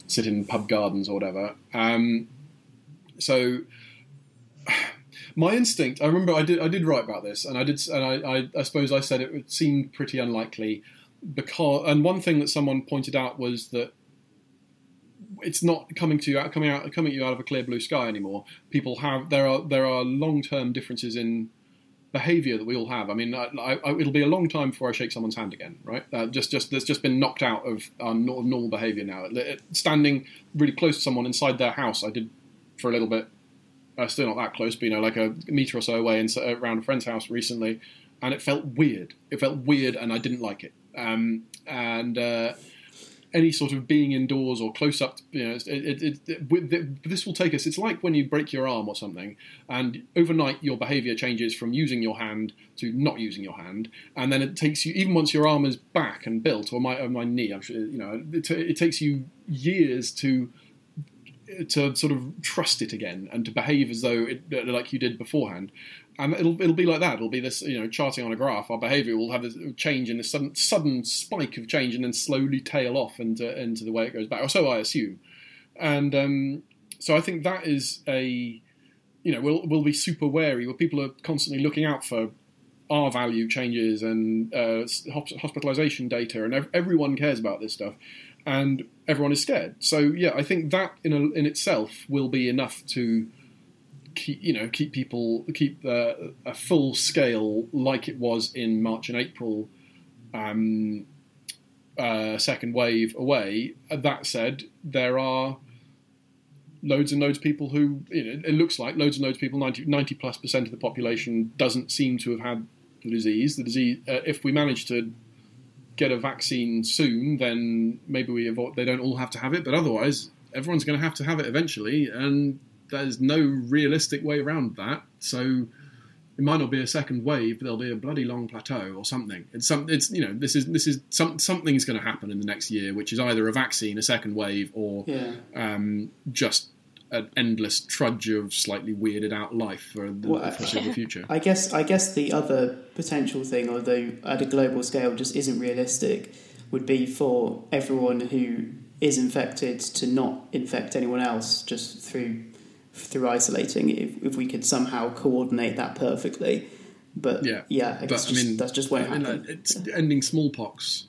sit in pub gardens or whatever. Um, so my instinct, I remember I did I did write about this, and I did and I, I, I suppose I said it seemed pretty unlikely because and one thing that someone pointed out was that it's not coming to you coming out coming you out of a clear blue sky anymore. People have there are there are long term differences in behaviour that we all have. I mean, I, I, it'll be a long time before I shake someone's hand again, right? Uh, just just that's just been knocked out of our normal behaviour now. Standing really close to someone inside their house, I did for a little bit. Uh, still not that close, but you know, like a meter or so away, and around a friend's house recently, and it felt weird. It felt weird, and I didn't like it. Um, and uh, any sort of being indoors or close up, you know, it, it, it, this will take us. It's like when you break your arm or something, and overnight your behaviour changes from using your hand to not using your hand, and then it takes you even once your arm is back and built, or my or my knee. I'm sure you know it, takes you years to to sort of trust it again and to behave as though it, like you did beforehand and it'll it'll be like that. It'll be this, you know, charting on a graph. Our behaviour will have this change in this sudden sudden spike of change, and then slowly tail off into into the way it goes back. Or so I assume. And um, so I think that is a, you know, we'll we'll be super wary. Where people are constantly looking out for R value changes and uh, hospitalisation data, and everyone cares about this stuff, and everyone is scared. So yeah, I think that in a, in itself will be enough to keep you know keep people keep uh, a full scale like it was in March and April um, uh, second wave away. That said, there are loads and loads of people who you know, it looks like loads and loads of people 90, 90 plus percent of the population doesn't seem to have had the disease. The disease, uh, if we manage to get a vaccine soon, then maybe we avoid, they don't all have to have it, but otherwise everyone's going to have to have it eventually, and there's no realistic way around that. So it might not be a second wave, but there'll be a bloody long plateau or something. It's some, it's you know, this is this is some, something's going to happen in the next year, which is either a vaccine, a second wave, or yeah. um, just an endless trudge of slightly weirded out life for the well, foreseeable future. I guess I guess the other potential thing, although at a global scale just isn't realistic, would be for everyone who is infected to not infect anyone else just through through isolating if, if we could somehow coordinate that perfectly. But yeah, yeah I guess but, just, I mean, that's just won't happen. Mean, it's, ending smallpox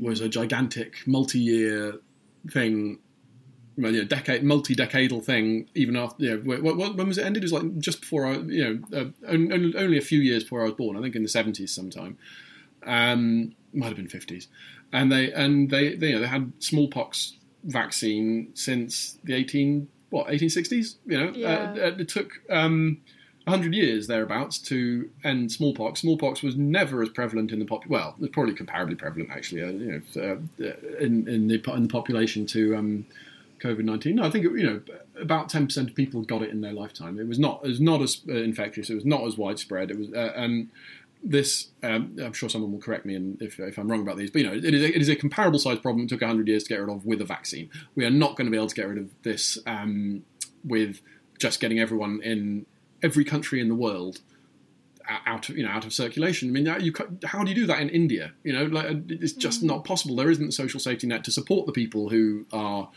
was a gigantic multi-year thing. Well, you know, decade, multi-decadal thing. Even after, you know, when, when was it ended? It was like just before I, you know, uh, only, only a few years before I was born. I think in the seventies sometime. Um, might have been fifties, and they and they, they, you know, they had smallpox vaccine since the eighteen what 1860s. You know, uh, yeah. uh, it took um, 100 years thereabouts to end smallpox. Smallpox was never as prevalent in the pop. Well, it's probably comparably prevalent actually. Uh, you know, uh, in, in, the in the population to um, COVID 19. No, I think it, you know about 10 percent of people got it in their lifetime. It was not it was not as uh, infectious. It was not as widespread. It was and this, um, I'm sure someone will correct me if, if, I'm wrong about these, but you know, it is a, it is a comparable size problem. It took 100 years to get rid of with a vaccine. We are not going to be able to get rid of this um, with just getting everyone in every country in the world out of you know out of circulation. I mean, you, how do you do that in India? You know, like, it's just mm. not possible. There isn't a social safety net to support the people who are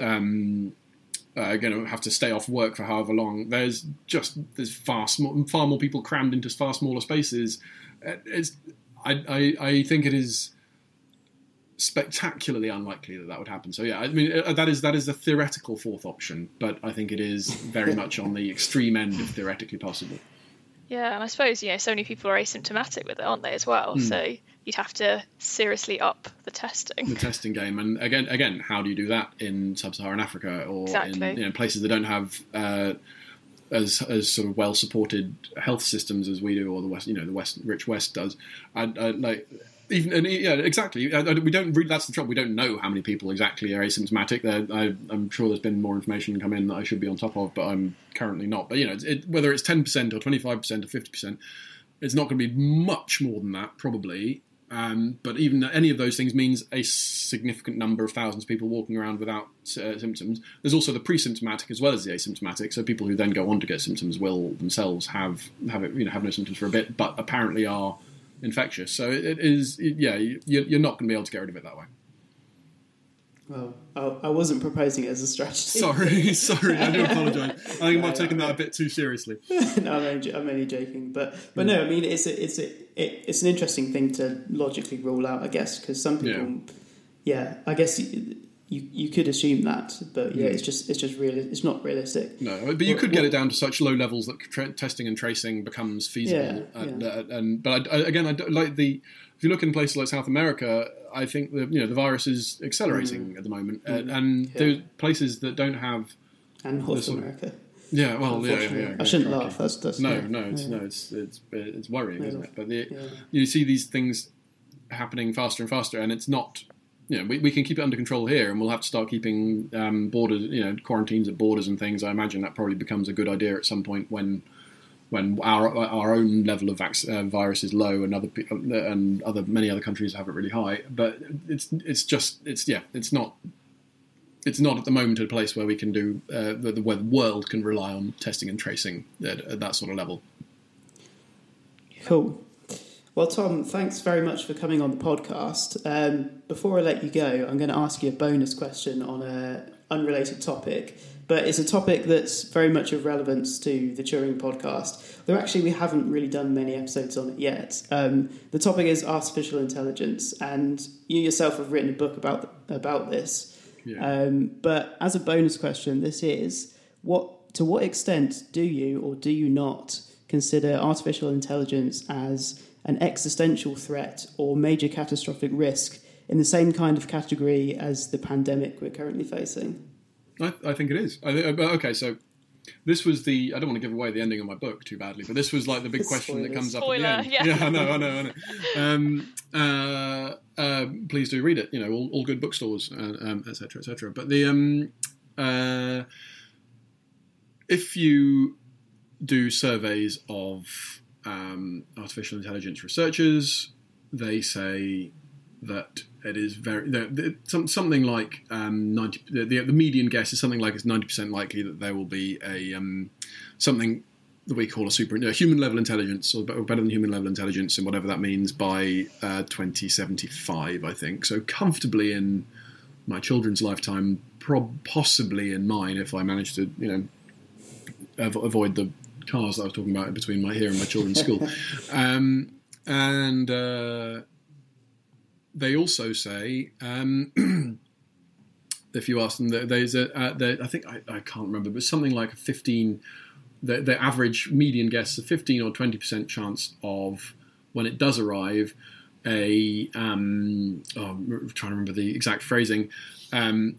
um, uh, going to have to stay off work for however long. There's just there's far sm- far more people crammed into far smaller spaces. Uh, it's I, I, I think it is spectacularly unlikely that that would happen. So yeah, I mean uh, that is that is a theoretical fourth option, but I think it is very much on the extreme end of theoretically possible. Yeah, and I suppose you know so many people are asymptomatic with it, aren't they as well? Mm. So you'd have to seriously up the testing. The testing game, and again, again, how do you do that in sub-Saharan Africa or exactly. in you know, places that don't have uh, as as sort of well supported health systems as we do, or the West, you know, the West rich West does? I, I like even and yeah, exactly. We don't. Really, that's the trouble. We don't know how many people exactly are asymptomatic. I, am sure there's been more information come in that I should be on top of, but I'm currently not. But you know, it, whether it's ten percent or twenty five percent or fifty percent, it's not going to be much more than that, probably. Um, but even any of those things means a significant number of thousands of people walking around without uh, symptoms. There's also the pre-symptomatic as well as the asymptomatic. So people who then go on to get symptoms will themselves have have it, you know have no symptoms for a bit, but apparently are infectious. So it, it is, it, yeah, you, are not going to be able to get rid of it that way. Well, I, I wasn't proposing it as a strategy. Sorry, sorry, I do apologise. I think I might have taken that a bit too seriously. no, I'm only, I'm only, joking, but but no, I mean it's a, it's a, it, it's an interesting thing to logically rule out, I guess, because some people, yeah. yeah, I guess you you could assume that, but yeah, mm. it's just it's just really it's not realistic. No, but you could get it down to such low levels that tra- testing and tracing becomes feasible. Yeah, and, yeah. Uh, and, but I, I, again, I like the if you look in places like South America, I think the you know the virus is accelerating mm. at the moment, mm. uh, and yeah. there's places that don't have and North America. Of, yeah, well, yeah, yeah, yeah, I shouldn't laugh. That's, that's no, no, it's no, it's it's it's worrying, isn't it? But the, you see these things happening faster and faster, and it's not you know, we, we can keep it under control here, and we'll have to start keeping um, borders, you know, quarantines at borders and things. I imagine that probably becomes a good idea at some point when when our our own level of vac- uh, virus is low, and other and other many other countries have it really high. But it's it's just it's yeah, it's not it's not at the moment a place where we can do uh, the, where the world can rely on testing and tracing at, at that sort of level. Cool. Well, Tom, thanks very much for coming on the podcast. Um, before I let you go, I'm going to ask you a bonus question on an unrelated topic, but it's a topic that's very much of relevance to the Turing podcast. Though actually, we haven't really done many episodes on it yet. Um, the topic is artificial intelligence, and you yourself have written a book about about this. Yeah. Um, but as a bonus question, this is what to what extent do you or do you not consider artificial intelligence as an existential threat or major catastrophic risk in the same kind of category as the pandemic we're currently facing? I, I think it is. I, okay, so this was the I don't want to give away the ending of my book too badly, but this was like the big question that comes Spoiler, up at the end. Yeah, yeah I know, I know, I know. Um, uh, uh, please do read it. You know, all, all good bookstores, etc., uh, um, etc. Et but the um, uh, if you do surveys of um, artificial intelligence researchers. They say that it is very something like um, ninety. The, the, median guess is something like it's ninety percent likely that there will be a um, something that we call a super a human level intelligence or better than human level intelligence and whatever that means by uh, 2075 I think so comfortably in my children's lifetime possibly in mine if I manage to you know avoid the cars that I was talking about between my here and my children's school. Um, and uh, they also say, um, if you ask them, there's a, uh, I think I, I, can't remember, but something like a 15, the, the average median guess, a 15 or 20% chance of when it does arrive, a um, oh, I'm trying to remember the exact phrasing, um,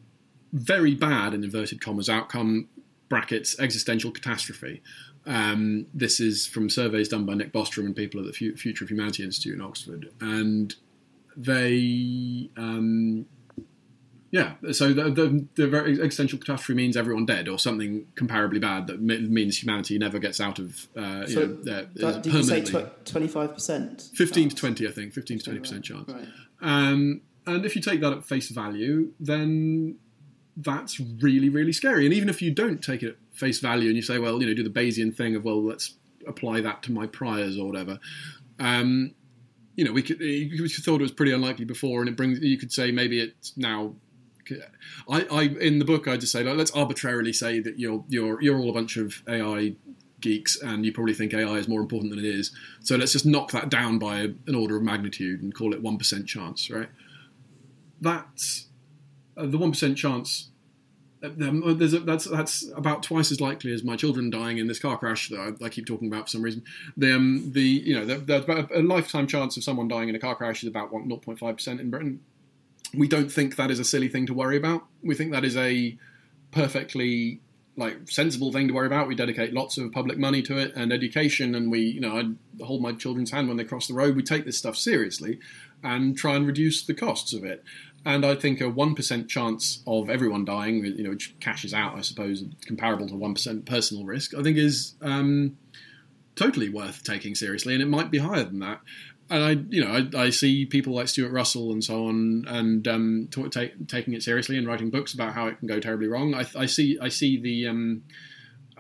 very bad in inverted commas outcome brackets existential catastrophe. Um, this is from surveys done by Nick Bostrom and people at the Future of Humanity Institute in Oxford, and they, um, yeah. So the, the, the, very existential catastrophe means everyone dead, or something comparably bad that means humanity never gets out of. Uh, so know, that, did you say twenty five percent? Fifteen to twenty, I think. Fifteen to twenty percent chance. Right. Um, and if you take that at face value, then that's really, really scary. And even if you don't take it at face value and you say, well, you know, do the Bayesian thing of, well, let's apply that to my priors or whatever. Um, you know, we could, we thought it was pretty unlikely before, and it brings. You could say maybe it's now I, I in the book I just say like, let's arbitrarily say that you're you're you're all a bunch of AI geeks and you probably think AI is more important than it is. So let's just knock that down by an order of magnitude and call it one percent chance, right? That's uh, the one percent chance. Uh, there's a, that's that's about twice as likely as my children dying in this car crash that I, I keep talking about for some reason. The um, the you know the, a lifetime chance of someone dying in a car crash is about 0.5 percent in Britain we don't think that is a silly thing to worry about. We think that is a perfectly like sensible thing to worry about. We dedicate lots of public money to it and education, and we, you know, I hold my children's hand when they cross the road. We take this stuff seriously and try and reduce the costs of it. And I think a one percent chance of everyone dying, you know, which cashes out, I suppose, comparable to one percent personal risk, I think is um, totally worth taking seriously, and it might be higher than that and I, you know, I, I, see people like Stuart Russell and so on, and um, t- t- taking it seriously and writing books about how it can go terribly wrong. I, I see, I see the um,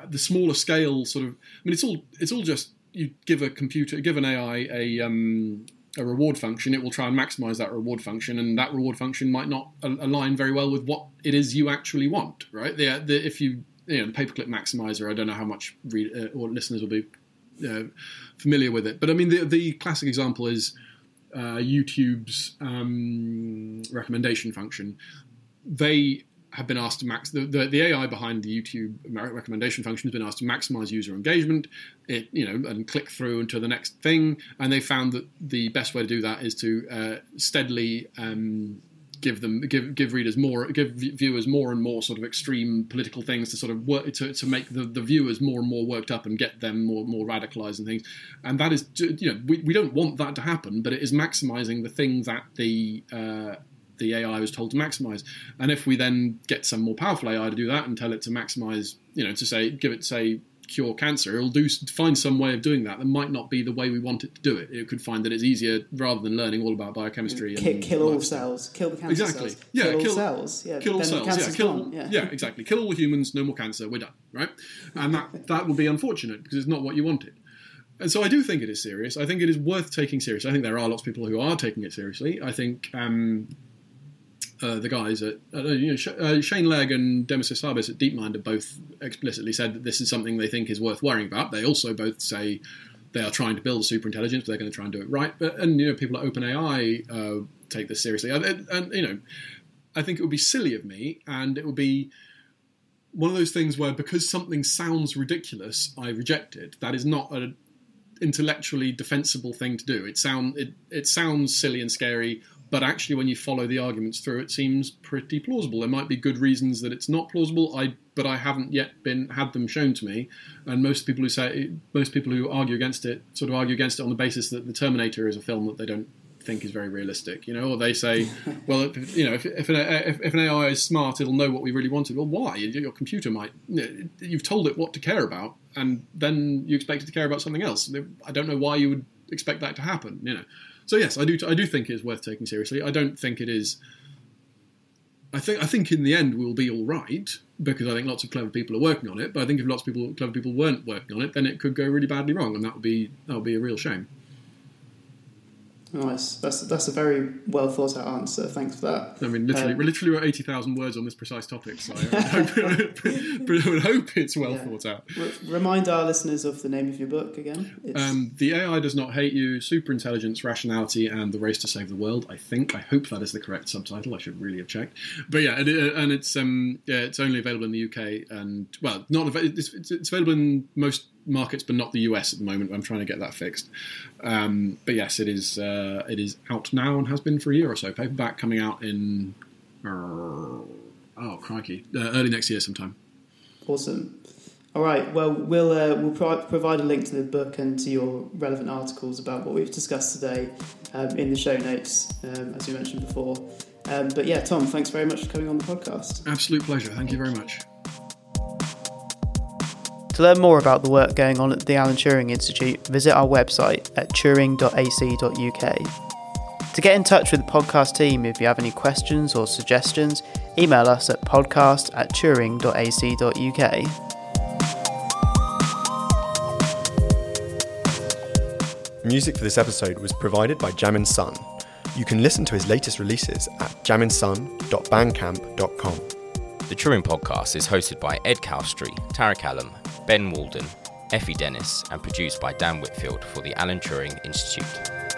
the smaller scale sort of. I mean, it's all it's all just you give a computer, give an AI a um, a reward function, it will try and maximize that reward function, and that reward function might not align very well with what it is you actually want, right? The, the if you you know, the paperclip maximizer, I don't know how much uh, or listeners will be uh, familiar with it. But I mean, the the classic example is uh, YouTube's um, recommendation function. They have been asked to max the, the, the, AI behind the YouTube recommendation function has been asked to maximize user engagement, it you know, and click through into the next thing. And they found that the best way to do that is to uh, steadily um, give them give give readers more give viewers more and more sort of extreme political things to sort of work to, to make the, the viewers more and more worked up and get them more more radicalized and things and that is you know we, we don't want that to happen but it is maximizing the thing that the uh, the AI was told to maximize. And if we then get some more powerful AI to do that and tell it to maximize, you know, to say, give it, say, cure cancer, it'll do find some way of doing that that might not be the way we want it to do it. It could find that it's easier rather than learning all about biochemistry. Kill, kill all cells, kill the cancer exactly. cells. Yeah, kill, kill all cells. Yeah, kill all cells. Yeah, kill. Yeah. yeah, exactly. Kill all humans, no more cancer. We're done. Right, and that that would be unfortunate because it's not what you wanted. And so I do think it is serious. I think it is worth taking seriously. I think there are lots of people who are taking it seriously. I think um, uh, the guys at uh, you know, uh, Shane Legg and Demis Hassabis at DeepMind have both explicitly said that this is something they think is worth worrying about. They also both say they are trying to build a super intelligence, but they're going to try and do it right. But and you know, people at OpenAI uh, take this seriously, and, and you know, I think it would be silly of me, and it would be one of those things where because something sounds ridiculous, I reject it. That is not an intellectually defensible thing to do. It sound it, it sounds silly and scary but actually when you follow the arguments through it seems pretty plausible. There might be good reasons that it's not plausible. I but i haven't yet been had them shown to me. And most people who say most people who argue against it sort of argue against it on the basis that the terminator is a film that they don't think is very realistic you know? Or they say well you know if, if, an, if, if an ai is smart it'll know what we really wanted. Well why? Your computer might you've told it what to care about and then you expect it to care about something else. I don't know why you would expect that to happen you know so yes, I do. I do think it is worth taking seriously. I don't think it is. I think I think in the end we'll be all right because I think lots of clever people are working on it. But I think if lots of people, clever people, weren't working on it, then it could go really badly wrong, and that would be that would be a real shame. Nice. That's that's a very well thought out answer. Thanks for that. I mean, literally, um, we literally wrote eighty thousand words on this precise topic, so I, hope, I would hope it's well yeah. thought out. R- remind our listeners of the name of your book again. Um, the AI does not hate you: superintelligence, rationality, and the race to save the world. I think. I hope that is the correct subtitle. I should really have checked. But yeah, and, and it's um yeah, it's only available in the UK and well, not it's, it's available in most markets, but not the US at the moment. I'm trying to get that fixed. Um, but yes, it is uh, it is out now and has been for a year or so. Paperback coming out in uh, oh crikey, uh, early next year sometime. Awesome. All right. Well, we'll uh, we'll pro- provide a link to the book and to your relevant articles about what we've discussed today um, in the show notes, um, as we mentioned before. Um, but yeah, Tom, thanks very much for coming on the podcast. Absolute pleasure. Thank you very much. To learn more about the work going on at the Alan Turing Institute, visit our website at turing.ac.uk. To get in touch with the podcast team if you have any questions or suggestions, email us at podcast at turing.ac.uk. Music for this episode was provided by Jamin Sun. You can listen to his latest releases at jamminsun.bandcamp.com. The Turing podcast is hosted by Ed Chalstrey, Tara Callum, Ben Walden, Effie Dennis, and produced by Dan Whitfield for the Alan Turing Institute.